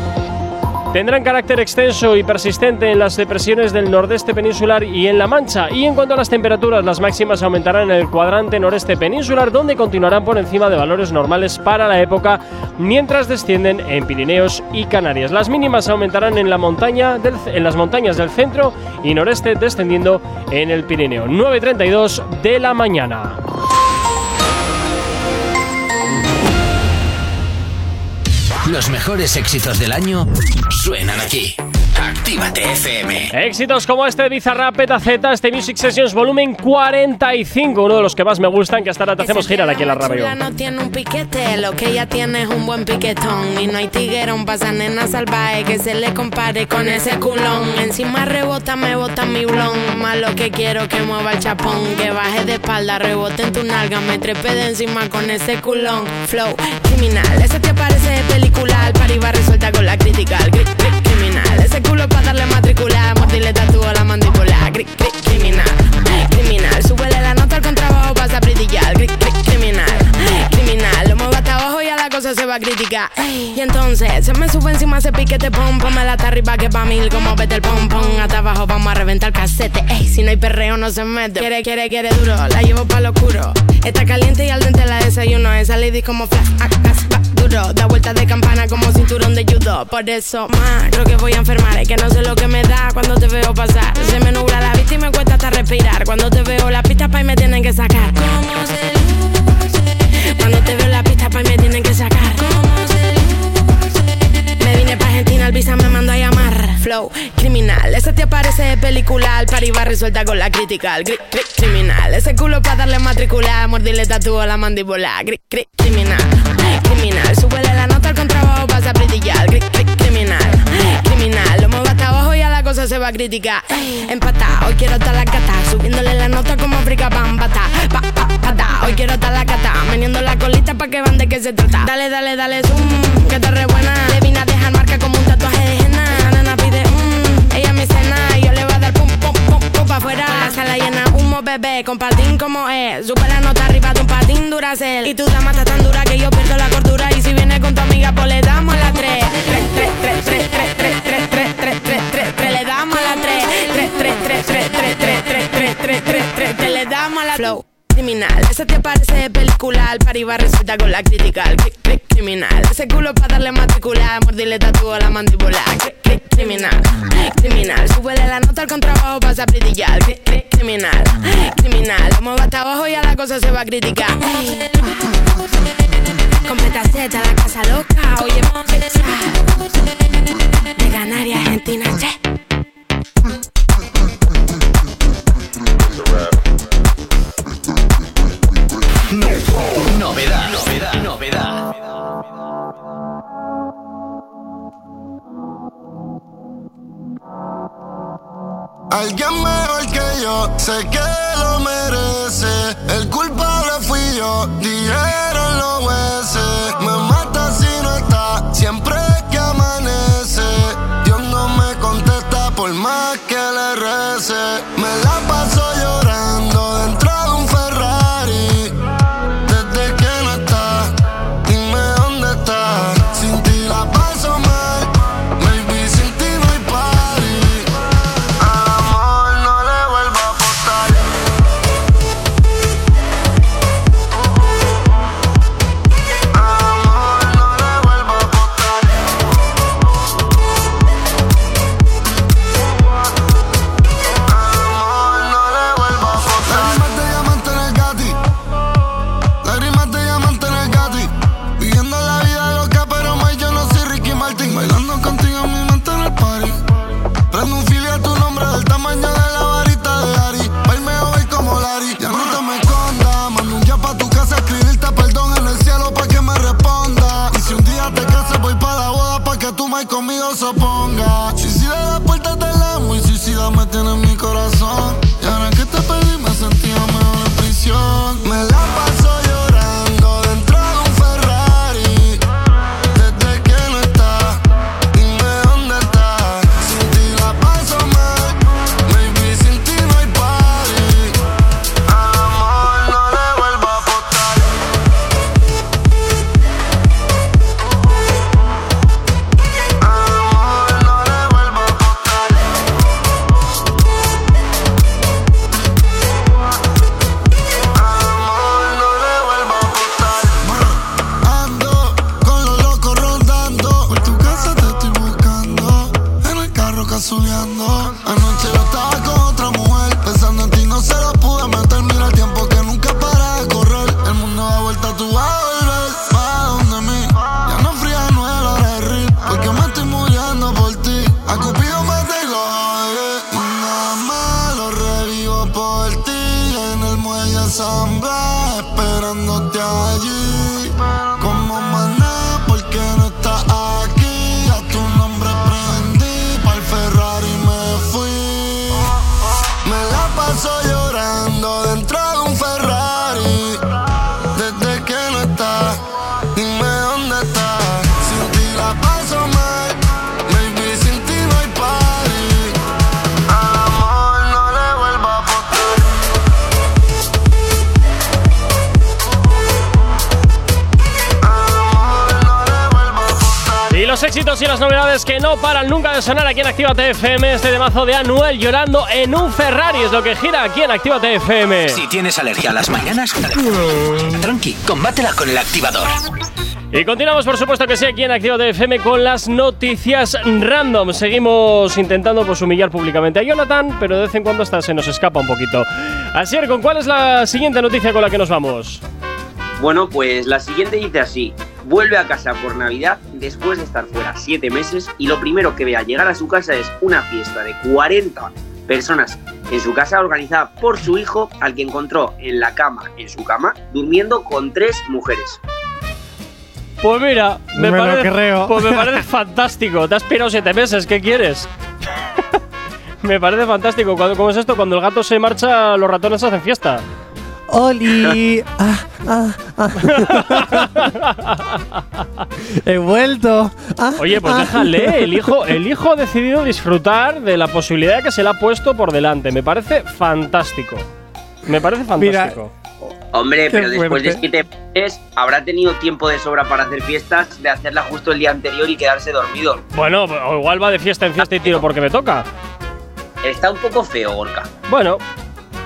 Tendrán carácter extenso y persistente en las depresiones del nordeste peninsular y en La Mancha. Y en cuanto a las temperaturas, las máximas aumentarán en el cuadrante noreste peninsular, donde continuarán por encima de valores normales para la época, mientras descienden en Pirineos y Canarias. Las mínimas aumentarán en, la montaña en las montañas del centro y noreste, descendiendo en el Pirineo. 9.32 de la mañana. Los mejores éxitos del año suenan aquí. Actívate FM. Éxitos como este Bizarrap Z, este Music Sessions volumen 45, uno de los que más me gustan, que hasta ahora te hacemos girar aquí en la radio. no tiene un piquete, lo que ella tiene es un buen piquetón. Y no hay tiguerón, pasa nena salvaje que se le compare con ese culón. Encima rebota, me bota mi blon. Más lo que quiero que mueva el chapón. Que baje de espalda, rebote en tu nalga, me trepe de encima con ese culón. Flow criminal, ese te parece de película. Al par va resuelta con la crítica. Ese culo para darle matricular. Mordirle a la mandíbula. Cri, criminal, criminal. Súbele la nota al contrabajo, pasa a. Cri, se va a criticar. Y entonces se me sube encima ese piquete pom. la hasta arriba que pa' mil como vete el pom pom. Hasta abajo vamos a reventar casete. Ey, si no hay perreo no se mete. Quiere, quiere, quiere duro. La llevo pa' lo oscuro. Está caliente y al dente la desayuno. Esa lady como flash. Duro, da vuelta de campana como cinturón de judo. Por eso, más, creo que voy a enfermar. Es que no sé lo que me da cuando te veo pasar. Se me nubla la vista y me cuesta hasta respirar. Cuando te veo la pista pa' y me tienen que sacar. ¿Cómo se? Cuando te veo la pista pa' me tienen que sacar. Me vine pa' Argentina, el visa me mandó a llamar. Flow, criminal. Ese te aparece de película. Al pari resuelta con la crítica. Gri, criminal. Ese culo pa' darle matricular. Mordirle tatúo a la mandíbula. Gri, criminal. Criminal. Súbele la nota al contrabajo, vas a brillar. criminal. Criminal. Lo cosa se va a criticar. Empata, hoy quiero estar la cata. Subiéndole la nota como África Bambata. Pa, pa, pata. Hoy quiero estar la cata. Meniendo la colita pa' que van de qué se trata. Dale, dale, dale, zoom. Que te re buena. Le vine a dejar marca como un tatuaje de henna. La nana pide, mmm. Ella me cena y yo le voy a dar pum, pum, pum, pum pa' afuera. La sala llena, humo, bebé. Con patín como es. Sube la nota arriba de un patín duracel. Y tu dama está tan dura que yo pierdo la cordura. Y si viene con tu amiga, pues le damos la tres. Tres, tres, tres, tres, tres, tres, tres, tres, tres, tres, tres, tres, le damos la tres. Tres, tres, tres, tres, tres, tres, tres, tres, tres, tres, tres, tres, le damos la flow. Criminal, ese te parece de película, al par resulta con la crítica. Criminal, ese culo pa' darle matricular, mordirle tatúo a la mandíbula. Criminal, criminal, súbele la nota al contrabajo, pasa a brillar. Criminal, criminal, lo muevo hasta abajo y a la cosa se va a criticar. Completa Z, la casa loca, oye, de Canarias, Argentina, che. Novedad, novedad, novedad. Alguien mejor que yo, sé que lo merece. El culpable fui yo, dijeron los jueces. Me mata si no está, siempre que amanece. Dios no me contesta por más que le rece. Sonar aquí en Actívate FM. Este de mazo de Anuel llorando en un Ferrari es lo que gira aquí en Actívate FM. Si tienes alergia a las mañanas, tranqui, combátela con el activador. Y continuamos, por supuesto que sí, aquí en Actívate FM con las noticias random. Seguimos intentando pues, humillar públicamente a Jonathan, pero de vez en cuando hasta se nos escapa un poquito. Así ¿con cuál es la siguiente noticia con la que nos vamos? Bueno, pues la siguiente dice así. Vuelve a casa por Navidad después de estar fuera siete meses y lo primero que ve al llegar a su casa es una fiesta de 40 personas en su casa organizada por su hijo al que encontró en la cama, en su cama, durmiendo con tres mujeres. Pues mira, me, parece, creo. Pues me parece fantástico. Te has pirado siete meses, ¿qué quieres? me parece fantástico. ¿Cómo es esto? Cuando el gato se marcha, los ratones hacen fiesta. ¡Oli! Ah, ah, ah. He vuelto. Ah, Oye, pues ah. déjale, el hijo, el hijo ha decidido disfrutar de la posibilidad que se le ha puesto por delante. Me parece fantástico. Me parece fantástico. Hombre, Qué pero después de fuerte. siete meses habrá tenido tiempo de sobra para hacer fiestas, de hacerla justo el día anterior y quedarse dormido. Bueno, o igual va de fiesta en fiesta y tiro porque me toca. Está un poco feo, Gorka. Bueno,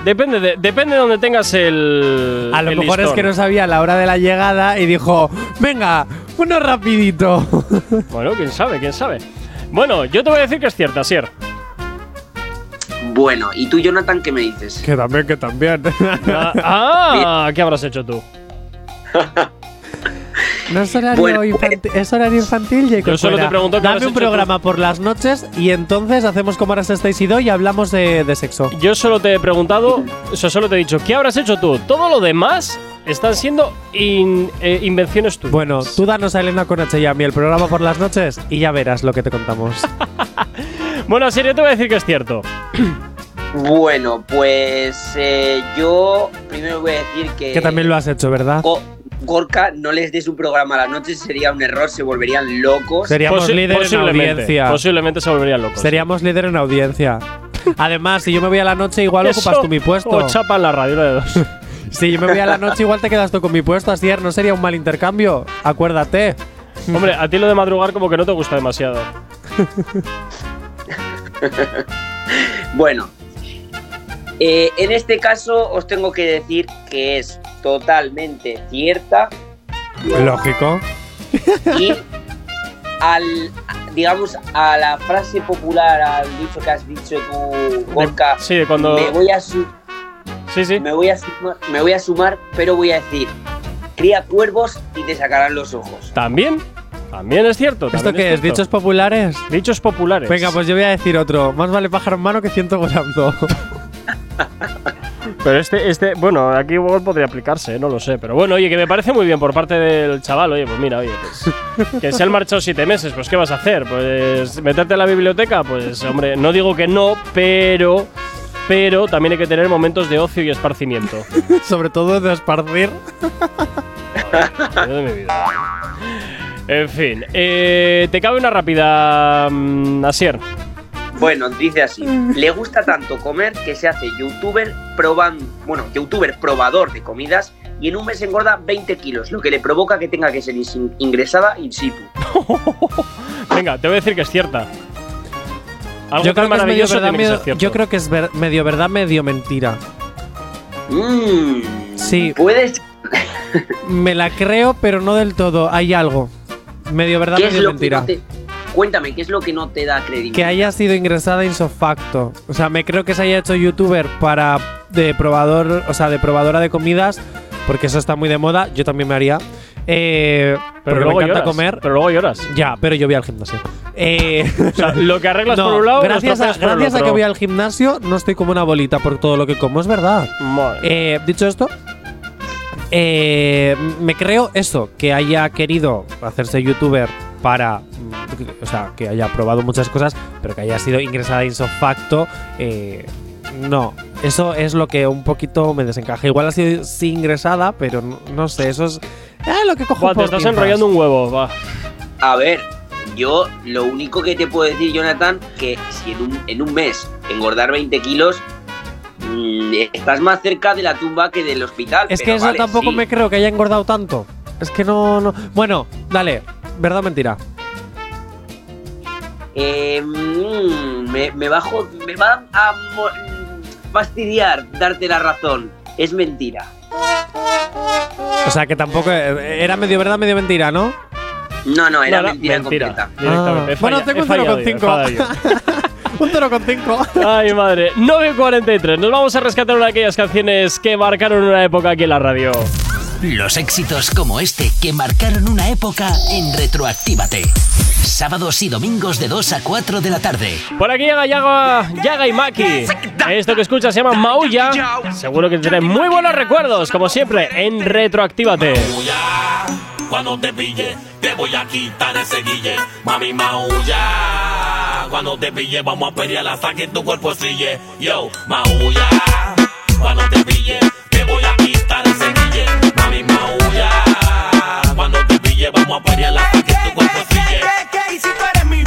depende de, depende de donde tengas el. A lo el mejor es que no sabía la hora de la llegada y dijo, venga, uno rapidito. Bueno, quién sabe, quién sabe. Bueno, yo te voy a decir que es cierta, Sier. Bueno, ¿y tú, Jonathan, qué me dices? que también, que también. Ah, ah, ¿qué habrás hecho tú? No es horario, Bueno, infantil, es horario infantil, Jacob Yo solo te pregunto Dame un programa por las noches y entonces hacemos como ahora estáis y do y hablamos de, de sexo. Yo solo te he preguntado, o sea, solo te he dicho, ¿qué habrás hecho tú? Todo lo demás están siendo in- eh, invenciones tuyas. Bueno, tú danos a Elena con H y a mí el programa por las noches y ya verás lo que te contamos. Bueno, así yo te voy a decir que es cierto. Bueno, pues eh, yo primero voy a decir que. que también lo has hecho, ¿verdad? Go- Gorka no les dé su programa a las noches, sería un error, se volverían locos. Seríamos Posi- líder en audiencia. Posiblemente se volverían locos. Seríamos líder en audiencia. Además, si yo me voy a la noche, igual Eso, ocupas tú mi puesto. O chapa en la radio, una de dos. Si yo me voy a la noche, igual te quedas tú con mi puesto. Así no sería un mal intercambio. Acuérdate. Hombre, a ti lo de madrugar como que no te gusta demasiado. Bueno, eh, en este caso os tengo que decir que es totalmente cierta Lógico. y al, digamos, a la frase popular, al dicho que has dicho tú, Gorka, Sí, cuando. me voy a su- Sí, sí. me voy a sumar, me voy a sumar, pero voy a decir, cría cuervos y te sacarán los ojos. También. También es cierto. ¿Esto también qué es? cierto. ¿Dichos populares? Dichos populares. Venga, pues yo voy a decir otro. Más vale pájaro en mano que ciento volando. Pero este, este, bueno, aquí igual podría aplicarse, ¿eh? no lo sé. Pero bueno, oye, que me parece muy bien por parte del chaval. Oye, pues mira, oye, pues, que se han marchado siete meses, pues ¿qué vas a hacer? Pues meterte en la biblioteca, pues hombre, no digo que no, pero, pero también hay que tener momentos de ocio y esparcimiento. Sobre todo de esparcir. Dios de mi vida. En fin, eh, te cabe una rápida, mm, Asier. Bueno, dice así, le gusta tanto comer que se hace youtuber probando, bueno, youtuber probador de comidas y en un mes engorda 20 kilos, lo que le provoca que tenga que ser in- ingresada in situ. Venga, te voy a decir que es cierta. Algo Yo creo, que es medio maravilloso verdad, que medio, yo creo que es ver- medio verdad, medio mentira. Mmm, Sí, puedes. me la creo, pero no del todo. Hay algo. Medio verdad, ¿Qué es medio que mentira. no te- Cuéntame, ¿qué es lo que no te da credibilidad? Que haya sido ingresada insofacto. O sea, me creo que se haya hecho youtuber para de probador, o sea, de probadora de comidas, porque eso está muy de moda. Yo también me haría. Eh, Pero porque luego me encanta lloras, comer. Pero luego lloras. Ya, pero yo voy al gimnasio. Eh, O sea, lo que arreglas no, por un lado, gracias, a, gracias a que voy al gimnasio, no estoy como una bolita por todo lo que como, es verdad. Madre. Eh, dicho esto, eh, me creo eso, que haya querido hacerse youtuber para, o sea, que haya probado muchas cosas, pero que haya sido ingresada insofacto, eh, no. Eso es lo que un poquito me desencaja. Igual ha sido sí ingresada, pero no, no sé, eso es ah, lo que cojo Buah, te estás enrollando un huevo, va. A ver, yo lo único que te puedo decir, Jonathan, que si en un, en un mes engordar 20 kilos, mm, estás más cerca de la tumba que del hospital. Es que pero eso vale, tampoco sí. me creo que haya engordado tanto. Es que no, no. Bueno, dale, verdad o mentira. Eh, mm, me, me bajo, me va a fastidiar darte la razón. Es mentira. O sea, que tampoco. eh, Era medio verdad, medio mentira, ¿no? No, no, era No, mentira, mentira. completa. Ah. Bueno, tengo un fallado yo, he 0,5. fallado yo. Un 0,5. Ay, madre. 9.43. Nos vamos a rescatar una de aquellas canciones que marcaron una época aquí en la radio. Los éxitos como este que marcaron una época en Retroactívate. Sábados y domingos de 2 a 4 de la tarde. Por aquí llega Yaga, Yaga y Maki. Esto que escuchas se llama Maulla. Seguro que tendré muy buenos recuerdos, como siempre, en Retroactívate. Cuando te pille, te voy a quitar ese guille. Mami maulla. Cuando te pille, vamos a pelear hasta que tu cuerpo sille. Yo, maulla. Cuando te pille, te voy a quitar ese guille. Pille, vamos a pelear hasta que tu cuerpo. Y si mi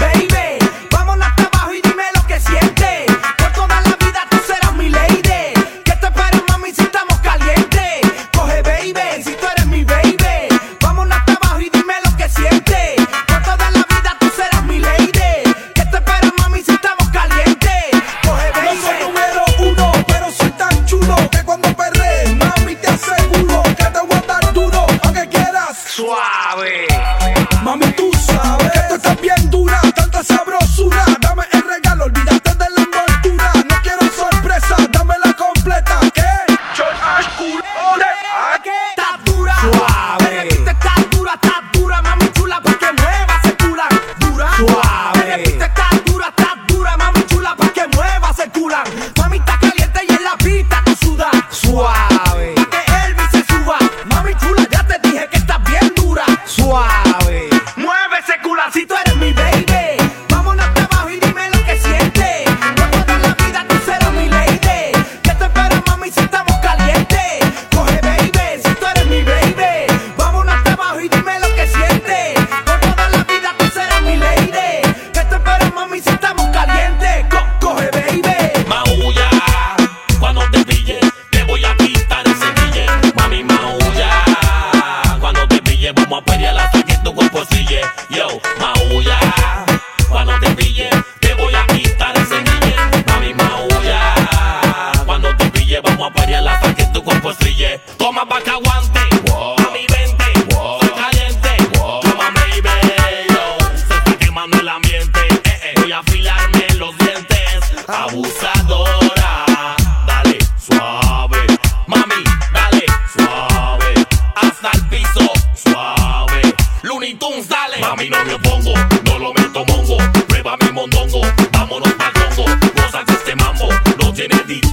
No lo meto mongo. Prueba mi mondongo, vámonos pa' Congo. Goza de este mambo, no tiene ditongo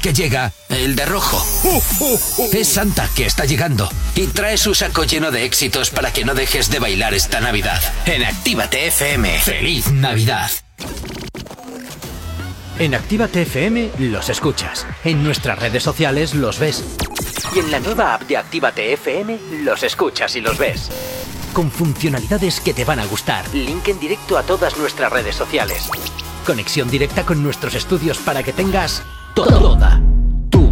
que llega, el de rojo. Es Santa que está llegando y trae su saco lleno de éxitos para que no dejes de bailar esta Navidad. En Actívate FM. ¡Feliz Navidad! En Actívate FM los escuchas. En nuestras redes sociales los ves. Y en la nueva app de Actívate FM los escuchas y los ves. Con funcionalidades que te van a gustar. Link en directo a todas nuestras redes sociales. Conexión directa con nuestros estudios para que tengas toda tu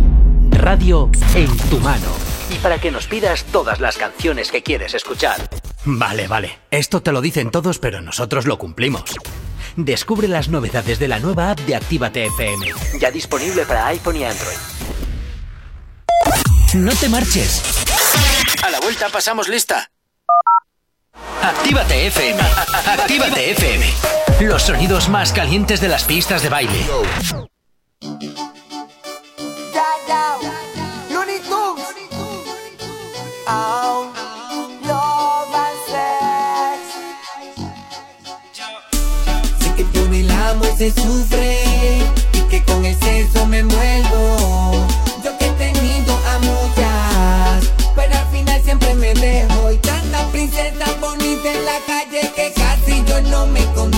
radio en tu mano. Y para que nos pidas todas las canciones que quieres escuchar. Vale, vale. Esto te lo dicen todos, pero nosotros lo cumplimos. Descubre las novedades de la nueva app de Actívate FM. Ya disponible para iPhone y Android. No te marches. A la vuelta pasamos lista. Actívate FM. Actívate FM. Los sonidos más calientes de las pistas de baile. Sé que por el amo se sufre y que con el sexo me envuelvo. Yo que he tenido a muchas, pero al final siempre me dejo. Y tantas princesas bonitas en la calle que casi yo no me controlo.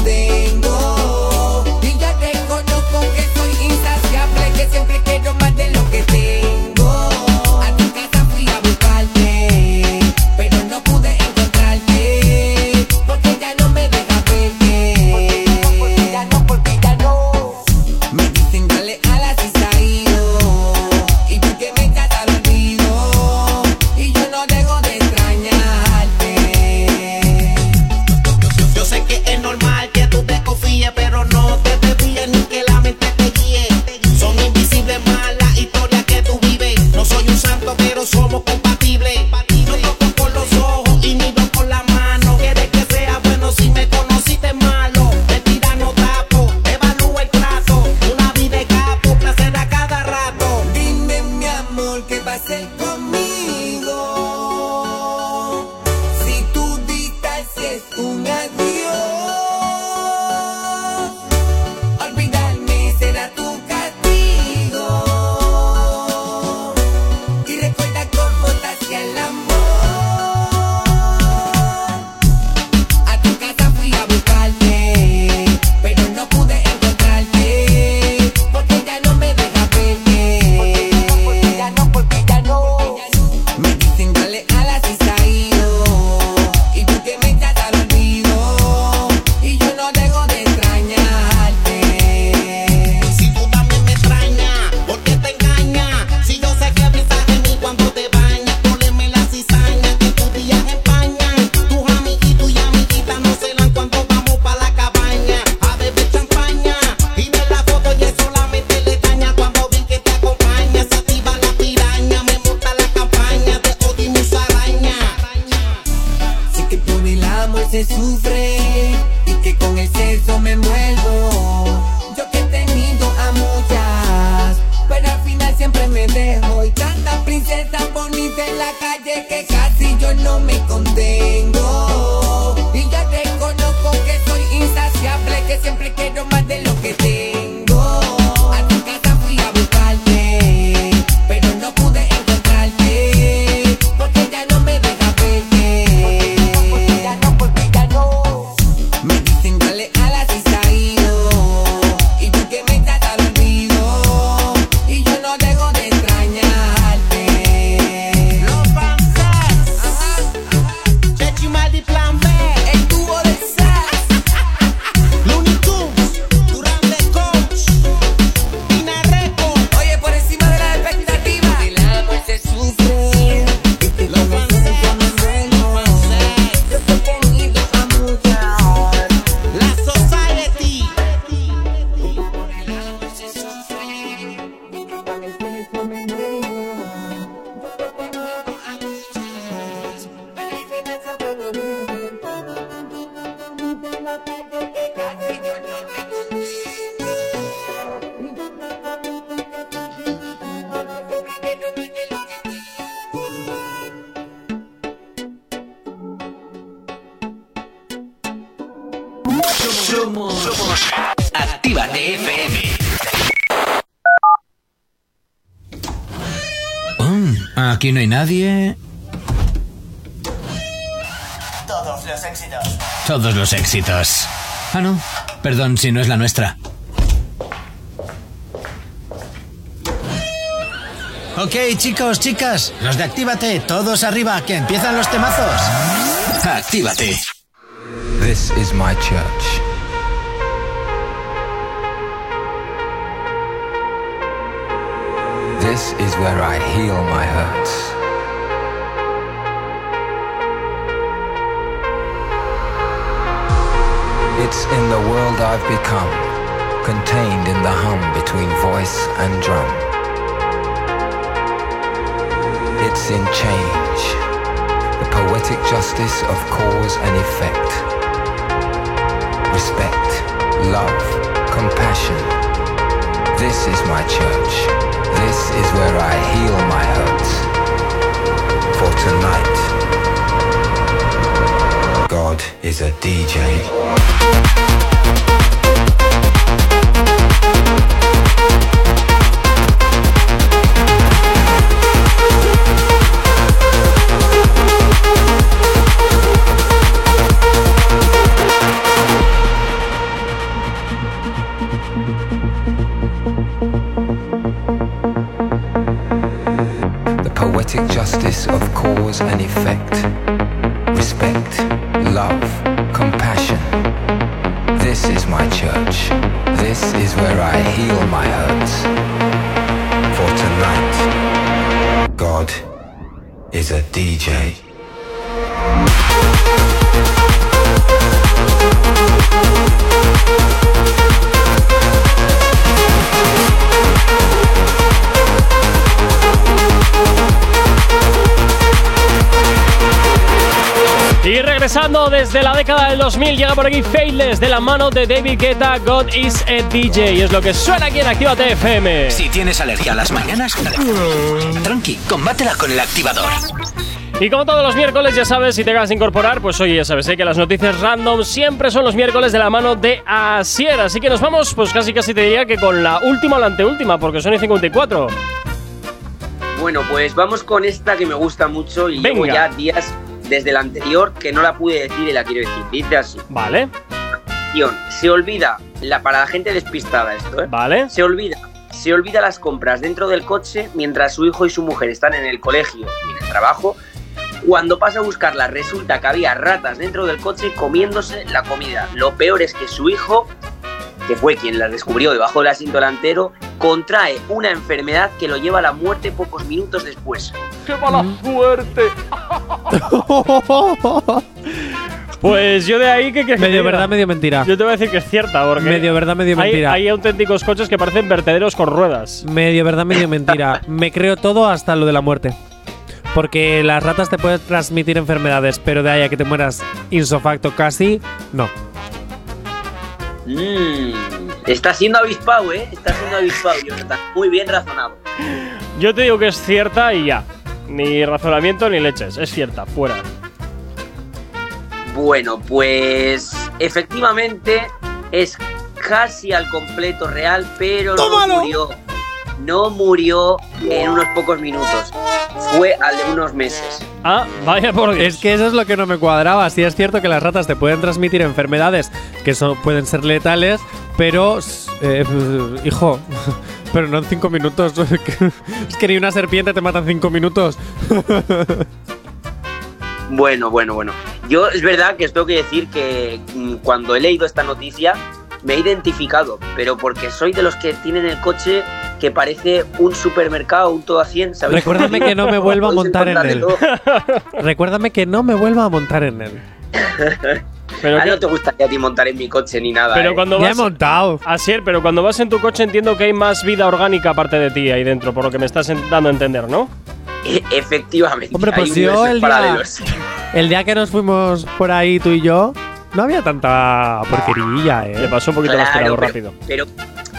Ah, no. Perdón si no es la nuestra. Ok, chicos, chicas, los de Actívate, todos arriba, que empiezan los temazos. Actívate. This is my church. This is where I heal my hurts. I've become, contained in the hum between voice and drum. It's in change, the poetic justice of cause and effect. Respect, love, compassion. This is my church. This is where I heal my hurts. For tonight, God is a DJ. Desde la década del 2000 llega por aquí Faithless de la mano de David Guetta, God is a DJ. Y es lo que suena aquí en Actívate FM. Si tienes alergia a las mañanas, tranqui, combátela con el activador. Y como todos los miércoles, ya sabes, si te acabas de incorporar, pues oye, ya sabes ¿eh? que las noticias random siempre son los miércoles de la mano de Asier. Así que nos vamos, pues casi casi te diría que con la última o la anteúltima, porque son y 54. Bueno, pues vamos con esta que me gusta mucho y llevo Venga. ya días desde la anterior que no la pude decir y la quiero decir. Dice así. Vale. Se olvida, la, para la gente despistada esto, ¿eh? Vale. Se olvida. Se olvida las compras dentro del coche mientras su hijo y su mujer están en el colegio y en el trabajo. Cuando pasa a buscarlas resulta que había ratas dentro del coche comiéndose la comida. Lo peor es que su hijo, que fue quien las descubrió debajo del asiento delantero, contrae una enfermedad que lo lleva a la muerte pocos minutos después. ¡Qué mala suerte! Pues yo de ahí que, que Medio verdad, medio mentira. Yo te voy a decir que es cierta, porque Medio verdad, medio hay, mentira. hay auténticos coches que parecen vertederos con ruedas. Medio verdad, medio mentira. Me creo todo hasta lo de la muerte. Porque las ratas te pueden transmitir enfermedades, pero de ahí a que te mueras insofacto casi, no. Mmm, está siendo avispado, ¿eh? Está siendo avispado, Jonathan. Muy bien razonado. Yo te digo que es cierta y ya. Ni razonamiento ni leches. Es cierta, fuera. Bueno, pues efectivamente es casi al completo real, pero no murió. No murió en unos pocos minutos. Fue al de unos meses. Ah, vaya por Dios. Es que eso es lo que no me cuadraba. Sí es cierto que las ratas te pueden transmitir enfermedades que son, pueden ser letales, pero, eh, hijo, pero no en cinco minutos. es que ni una serpiente te mata en cinco minutos. Bueno, bueno, bueno. Yo es verdad que os tengo que decir que mm, cuando he leído esta noticia me he identificado, pero porque soy de los que tienen el coche que parece un supermercado, un todo a 100, ¿sabes? Recuérdame que no me vuelva a montar en él. Recuérdame que no me vuelva a montar en él. Pero, Ah, que- no te gustaría a ti montar en mi coche ni nada. pero ¿eh? cuando Ya he vas. montado. Así es, pero cuando vas en tu coche entiendo que hay más vida orgánica aparte de ti ahí dentro, por lo que me estás dando a entender, ¿no? E- Efectivamente. Hombre, pues yo el día, paralelos. el día que nos fuimos por ahí tú y yo, no había tanta porquerilla, Le eh. pasó un poquito Claro, más tirado pero- rápido. Pero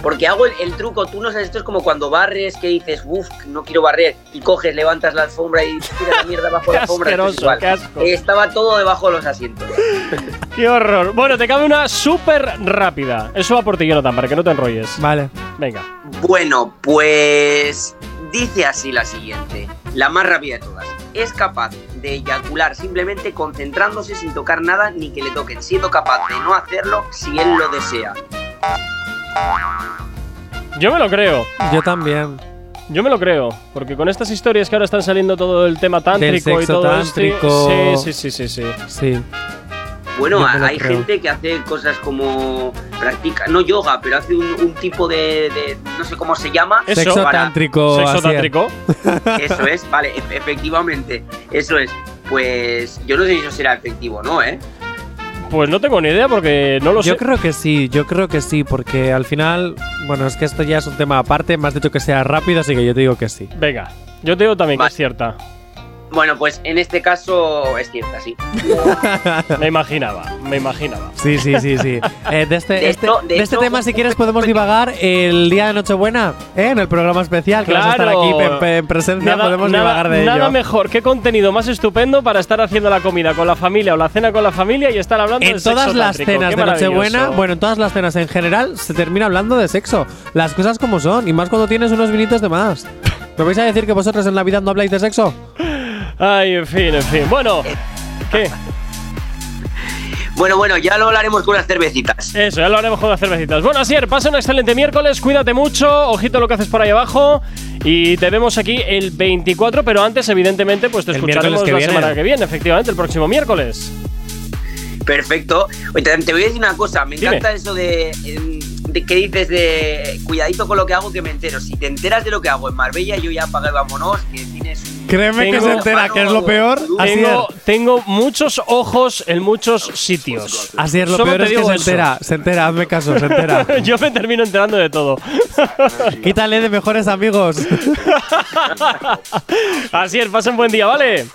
porque hago el, el truco, tú no sabes, esto es como cuando barres, que dices, uff, no quiero barrer, y coges, levantas la alfombra y tiras la mierda bajo la alfombra. esto es asqueroso, igual. qué asco. Eh, Estaba todo debajo de los asientos. ¡Qué horror! Bueno, te cabe una súper rápida. Eso va por ti, Jonathan, para que no te enrolles. Vale. Venga. Bueno, pues dice así la siguiente, la más rápida de todas. Es capaz de eyacular simplemente concentrándose sin tocar nada ni que le toquen, siendo capaz de no hacerlo si él lo desea. Yo me lo creo. Yo también. Yo me lo creo. Porque con estas historias que ahora están saliendo todo el tema tántrico y todo tántrico. esto. Sí, sí, sí, sí, sí. Sí. Bueno, hay creo. gente que hace cosas como practica, no yoga, pero hace un, un tipo de, de- no sé cómo se llama. Eso. Sexo para- tántrico. Sexo así es. tántrico. Eso es, vale, e- efectivamente, eso es. Pues yo no sé si eso será efectivo o no, ¿eh? Pues no tengo ni idea porque no lo Yo sé. creo que sí, yo creo que sí, porque al final, bueno, es que esto ya es un tema aparte, me has dicho que sea rápido, así que yo te digo que sí. Venga, yo te digo también que es cierta. Bueno, pues en este caso es cierta, sí. Me imaginaba, me imaginaba. Sí, sí, sí, sí. Eh, de este, De este- esto- de de este esto- tema, si quieres, podemos divagar el día de Nochebuena, ¿eh? en el programa especial, que vas a estar Claro. aquí en, en presencia, Nada, podemos nada- divagar de nada ello. mejor, qué contenido más estupendo para estar haciendo la comida con la familia o la cena con la familia y estar hablando de En sexo todas las tántrico. cenas Qué de Nochebuena, bueno, en todas las cenas en general, se termina hablando de sexo. Las cosas como son, y más cuando tienes unos vinitos de más. ¿Me vais a decir que vosotros en Navidad no habláis de sexo? Ay, en fin, en fin. Bueno, ¿qué? Bueno, bueno, ya lo hablaremos con unas cervecitas. Eso, ya lo haremos con las cervecitas. Bueno, Asier, pasa un excelente miércoles, cuídate mucho, ojito lo que haces por ahí abajo. Y te vemos aquí el 24, pero antes, evidentemente, pues te El escucharemos la viene. semana que viene, efectivamente, el próximo miércoles. Perfecto. Oye, te, voy a decir una cosa, me Dime. encanta eso de, em, de que dices de cuidadito con lo que hago que me entero. Si te enteras de lo que hago en Marbella, yo ya apagué vámonos, que tienes un- Créeme que se entera, que es lo peor. Así Tengo, tengo muchos ojos en muchos sitios. Así es, lo Solo peor es que se eso. entera, se entera, hazme caso, se entera. Yo me termino enterando de todo. Quítale de mejores amigos. Así es, pasa un buen día, ¿vale?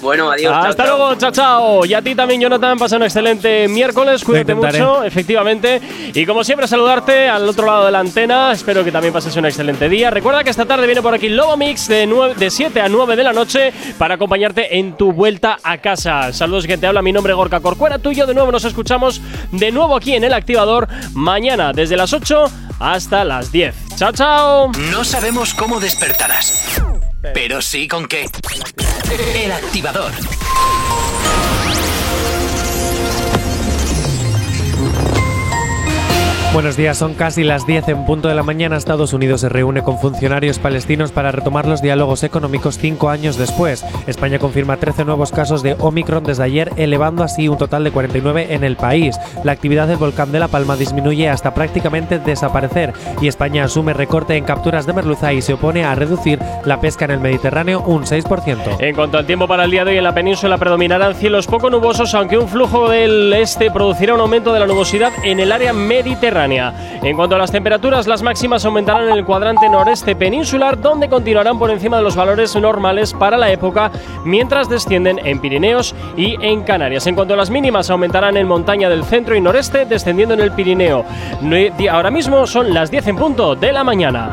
Bueno, adiós. Hasta chao. luego, chao, chao. Y a ti también, Jonathan, pasa un excelente miércoles. Cuídate mucho, efectivamente. Y como siempre, saludarte al otro lado de la antena. Espero que también pases un excelente día. Recuerda que esta tarde viene por aquí Lobo Mix de, nueve- de 7 a 9 de la noche para acompañarte en tu vuelta a casa. Saludos que te habla mi nombre, Gorka Corcuera. Tú y yo de nuevo nos escuchamos de nuevo aquí en El Activador mañana desde las 8 hasta las 10. Chao, chao. No sabemos cómo despertarás, pero sí con qué. El activador. Buenos días, son casi las 10 en punto de la mañana. Estados Unidos se reúne con funcionarios palestinos para retomar los diálogos económicos cinco años después. España confirma 13 nuevos casos de Omicron desde ayer, elevando así un total de 49 en el país. La actividad del volcán de La Palma disminuye hasta prácticamente desaparecer y España asume recorte en capturas de merluza y se opone a reducir la pesca en el Mediterráneo un 6%. En cuanto al tiempo para el día de hoy en la península predominarán cielos poco nubosos, aunque un flujo del este producirá un aumento de la nubosidad en el área mediterránea. En cuanto a las temperaturas, las máximas aumentarán en el cuadrante noreste peninsular, donde continuarán por encima de los valores normales para la época, mientras descienden en Pirineos y en Canarias. En cuanto a las mínimas, aumentarán en montaña del centro y noreste, descendiendo en el Pirineo. Ahora mismo son las 10 en punto de la mañana.